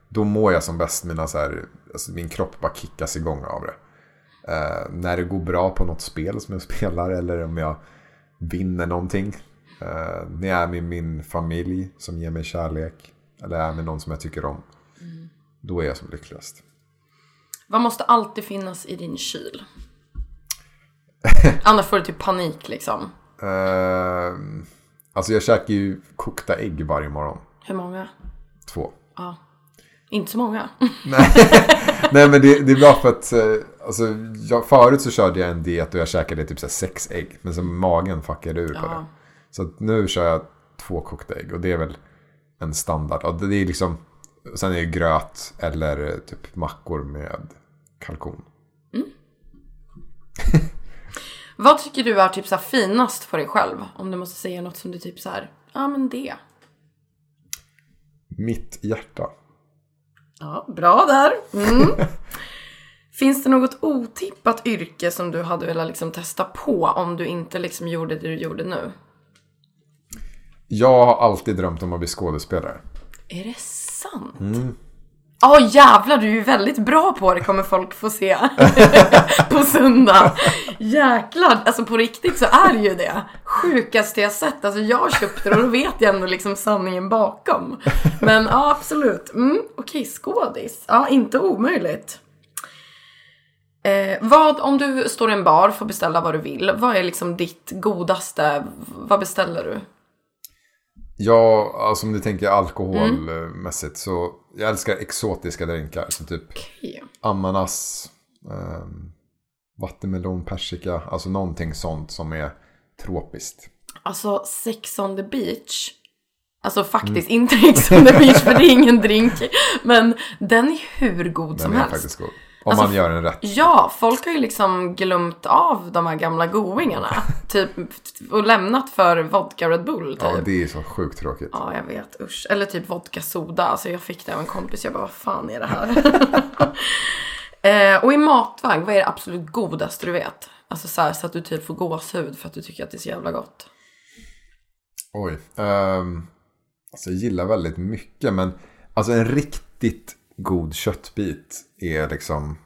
Speaker 1: då mår jag som bäst. Mina så här, alltså min kropp bara kickas igång av det. Eh, när det går bra på något spel som jag (laughs) spelar. Eller om jag vinner någonting. Eh, när jag är med min familj som ger mig kärlek. Eller är med någon som jag tycker om. Då är jag som lyckligast.
Speaker 2: Vad måste alltid finnas i din kyl? (laughs) Annars får du typ panik liksom.
Speaker 1: Eh, alltså jag käkar ju kokta ägg varje morgon.
Speaker 2: Hur många?
Speaker 1: Två.
Speaker 2: Inte så många. (laughs)
Speaker 1: Nej men det, det är bra för att eh, alltså, jag, förut så körde jag en diet och jag käkade typ så sex ägg. Men så magen fuckade ur på
Speaker 2: Ja.
Speaker 1: det. Så nu kör jag två kokta ägg och det är väl en standard. Och det är liksom, sen är det gröt eller eh, typ mackor med kalkon. (laughs)
Speaker 2: Vad tycker du är typ så finast på dig själv? Om du måste säga något som du typ så här, ja men det.
Speaker 1: Mitt hjärta.
Speaker 2: Ja, bra där. Mm. (laughs) Finns det något otippat yrke som du hade velat liksom testa på om du inte liksom gjorde det du gjorde nu?
Speaker 1: Jag har alltid drömt om att bli skådespelare.
Speaker 2: Är det sant? Ja jävlar, du är ju väldigt bra på det kommer folk få se (laughs) på söndag. Jäklar, alltså på riktigt så är det ju det. Sjukaste jag sett. Alltså jag köpte det och då vet jag ändå liksom sanningen bakom. Men ja, absolut. Mm, Okej, skådis. Ja, inte omöjligt. Eh, vad, om du står i en bar, får beställa vad du vill. Vad är liksom ditt godaste? Vad beställer du?
Speaker 1: Ja, alltså om du tänker alkoholmässigt så jag älskar exotiska drinkar. Så typ
Speaker 2: Okej.
Speaker 1: ananas, um, vattenmelon, persika. Alltså någonting sånt som är tropiskt.
Speaker 2: Alltså sex on the beach. Alltså faktiskt inte sex on the beach för det är ingen drink. Men den är hur god
Speaker 1: Den
Speaker 2: som
Speaker 1: är
Speaker 2: helst.
Speaker 1: faktiskt god. Om
Speaker 2: Alltså,
Speaker 1: man gör den rätt.
Speaker 2: Ja, folk har ju liksom glömt av de här gamla goingarna. (laughs) typ, och lämnat för vodka Red Bull typ.
Speaker 1: Ja,
Speaker 2: Ja,
Speaker 1: det är så sjukt tråkigt.
Speaker 2: jag vet, usch. Eller typ vodka soda. Alltså jag fick det av en kompis. Jag bara, vad fan är det här? (laughs) (laughs) eh, och i matväg, vad är det absolut godaste du vet? Alltså så, här, så att du typ får gåshud för att du tycker att det är så jävla gott.
Speaker 1: Oj. Um, alltså jag gillar väldigt mycket men alltså en riktigt god köttbit är liksom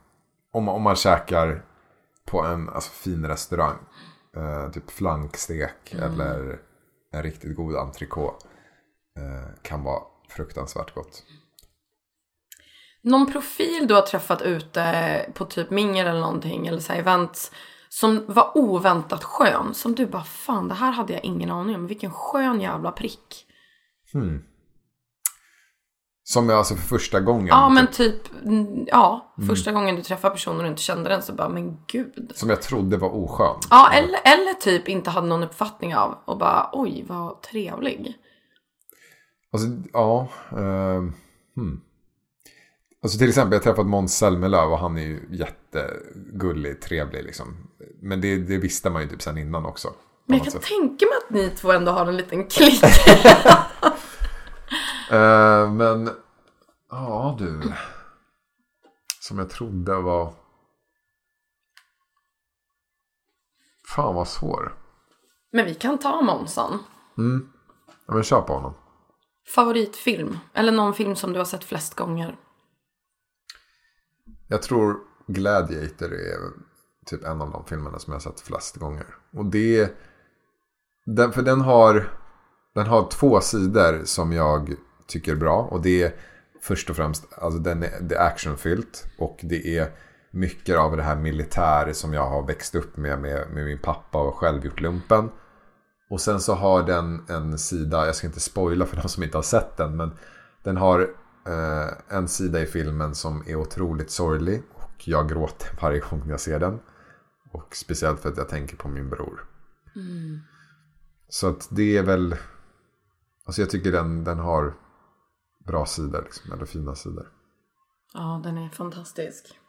Speaker 1: om, man- om man käkar på en alltså, fin restaurang. eh, typ flankstek eller en riktigt god entrecote. eh, kan vara fruktansvärt gott.
Speaker 2: Någon profil du har träffat ute på typ mingel eller någonting eller så här events som var oväntat skön. Som du bara, fan det här hade jag ingen aning om. Vilken skön jävla prick.
Speaker 1: Som jag alltså för första gången.
Speaker 2: Ja men
Speaker 1: typ,
Speaker 2: typ, mm, ja. Första gången du träffar personen och inte kände den så bara, men gud.
Speaker 1: Som jag trodde var oskön.
Speaker 2: Ja, eller, eller typ inte hade någon uppfattning av och bara, oj vad trevlig.
Speaker 1: Alltså, ja. ehm, hmm. Alltså till exempel, jag har träffat Måns Zelmerlöw och han är ju jättegullig, trevlig liksom. Men det, det visste man ju typ sen innan också.
Speaker 2: Men jag kan
Speaker 1: sätt.
Speaker 2: tänka mig att ni två ändå har en liten klick. (laughs)
Speaker 1: Eh, men, ja du. Som jag trodde var... Fan vad svår.
Speaker 2: Men vi kan ta Månsson.
Speaker 1: Ja, men kör på honom.
Speaker 2: Favoritfilm? Eller någon film som du har sett flest gånger?
Speaker 1: Jag tror Gladiator är typ en av de filmerna som jag har sett flest gånger. Och det... Den, för den har, den har två sidor som jag tycker är bra. Och det är först och främst, alltså den är, det är actionfyllt. Och det är mycket av det här militär som jag har växt upp med, med, med min pappa och själv gjort lumpen. Och sen så har den en sida, jag ska inte spoila för de som inte har sett den, men den har eh, en sida i filmen som är otroligt sorglig. Och jag gråter (laughs) varje gång jag ser den. Och speciellt för att jag tänker på min bror. Så att det är väl, alltså jag tycker den, den har bra sidor, liksom, eller fina sidor.
Speaker 2: Ja, den är fantastisk.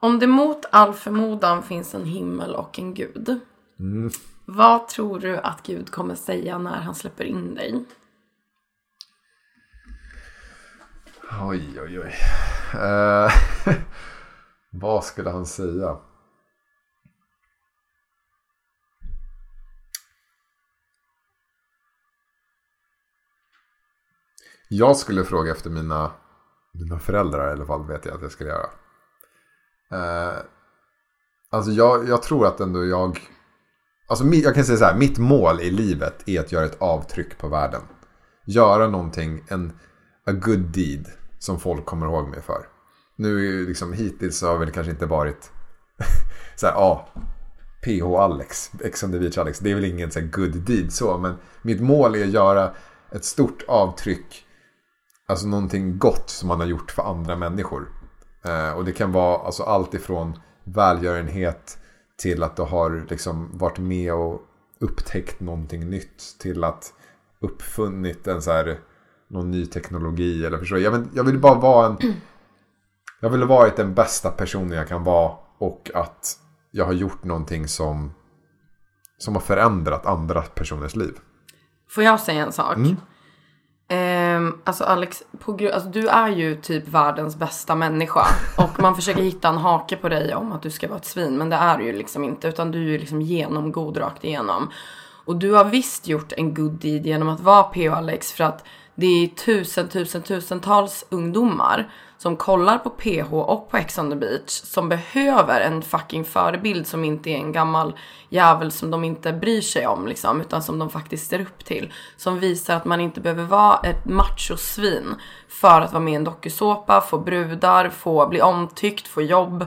Speaker 2: Om det mot all förmodan finns en himmel och en gud. Vad tror du att Gud kommer säga när han släpper in dig?
Speaker 1: Oj, oj, oj. Eh, (laughs) vad skulle han säga? Jag skulle fråga efter mina, mina föräldrar i alla fall, vet jag att jag skulle göra. Eh, alltså jag, jag tror att ändå jag... Alltså jag kan säga så här, mitt mål i livet är att göra ett avtryck på världen. Göra någonting, en a good deed som folk kommer ihåg mig för. Nu liksom hittills så har väl kanske inte varit (laughs) så här, ja, PH Alex, Ex on the beach Alex. Det är väl ingen så här good deed så, men mitt mål är att göra ett stort avtryck. Alltså någonting gott som man har gjort för andra människor. Eh, och det kan vara alltså, allt ifrån välgörenhet till att du har liksom varit med och upptäckt någonting nytt till att uppfunnit en så här någon ny teknologi eller förstår jag, men, jag vill bara vara en (clears throat) jag vill ha varit den bästa personen jag kan vara och att jag har gjort någonting som som har förändrat andra personers liv.
Speaker 2: Får jag säga en sak? Ehm, alltså Alex, på alltså, du är ju typ världens bästa människa. (laughs) Och man försöker hitta en hake på dig om att du ska vara ett svin. Men det är du ju liksom inte. Utan du är ju liksom genomgod rakt igenom. Och du har visst gjort en good deed genom att vara P.O. Alex. För att det är tusen, tusen, tusentals ungdomar som kollar på PH och på Ex on the beach som behöver en fucking förebild som inte är en gammal jävel som de inte bryr sig om liksom, utan som de faktiskt ser upp till. Som visar att man inte behöver vara ett machosvin för att vara med i en dokusåpa, få brudar, få bli omtyckt, få jobb.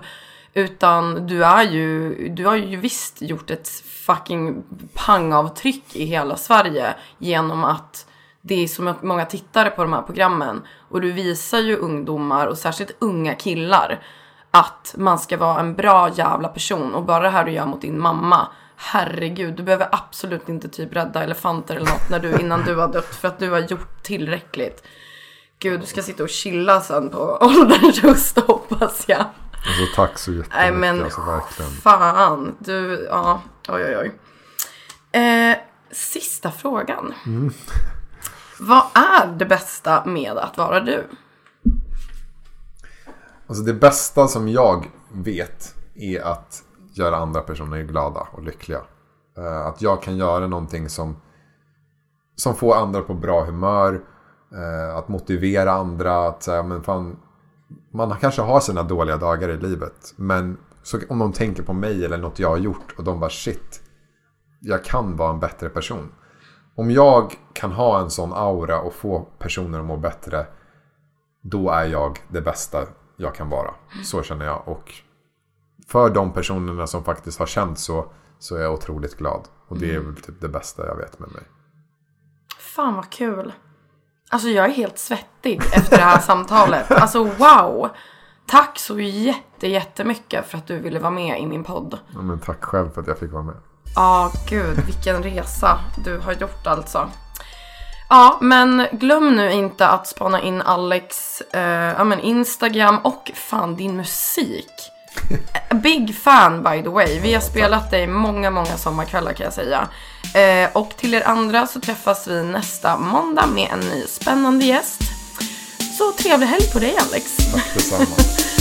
Speaker 2: Utan du är ju, du har ju visst gjort ett fucking pangavtryck i hela Sverige genom att det är så många tittare på de här programmen och du visar ju ungdomar och särskilt unga killar att man ska vara en bra jävla person och bara det här du gör mot din mamma herregud, du behöver absolut inte typ rädda elefanter eller något när du, innan du har dött för att du har gjort tillräckligt. Gud, du ska sitta och chilla sen på (laughs) ålderns höst hoppas jag.
Speaker 1: Alltså tack så jättemycket.
Speaker 2: Nej men
Speaker 1: alltså, verkligen.
Speaker 2: fan, du, ja, oj oj oj. Eh, sista frågan. (laughs) Vad är det bästa med att vara du?
Speaker 1: Alltså det bästa som jag vet är att göra andra personer glada och lyckliga. Eh, att jag kan göra någonting som, som får andra på bra humör. Eh, att motivera andra. Att säga, men fan, man kanske har sina dåliga dagar i livet. Men så om de tänker på mig eller något jag har gjort och de bara shit. Jag kan vara en bättre person. Om jag kan ha en sån aura och få personer att må bättre. då är jag det bästa jag kan vara. Så känner jag. Och för de personerna som faktiskt har känt så, så är jag otroligt glad. Och det är väl typ det bästa jag vet med mig.
Speaker 2: Fan vad kul. Alltså jag är helt svettig efter det här (laughs) samtalet. Alltså wow. Tack så jätte, jättemycket för att du ville vara med i min podd.
Speaker 1: Ja, men tack själv för att jag fick vara med.
Speaker 2: Ja, gud vilken resa du har gjort alltså. Ja, men glöm nu inte att spana in Alex eh, ja, men Instagram och fan din musik. (laughs) Big fan by the way. Vi har spelat dig många, många sommarkvällar kan jag säga. Eh, och till er andra så träffas vi nästa måndag med en ny spännande gäst. Så trevlig helg på dig Alex.
Speaker 1: Tack detsamma. (laughs)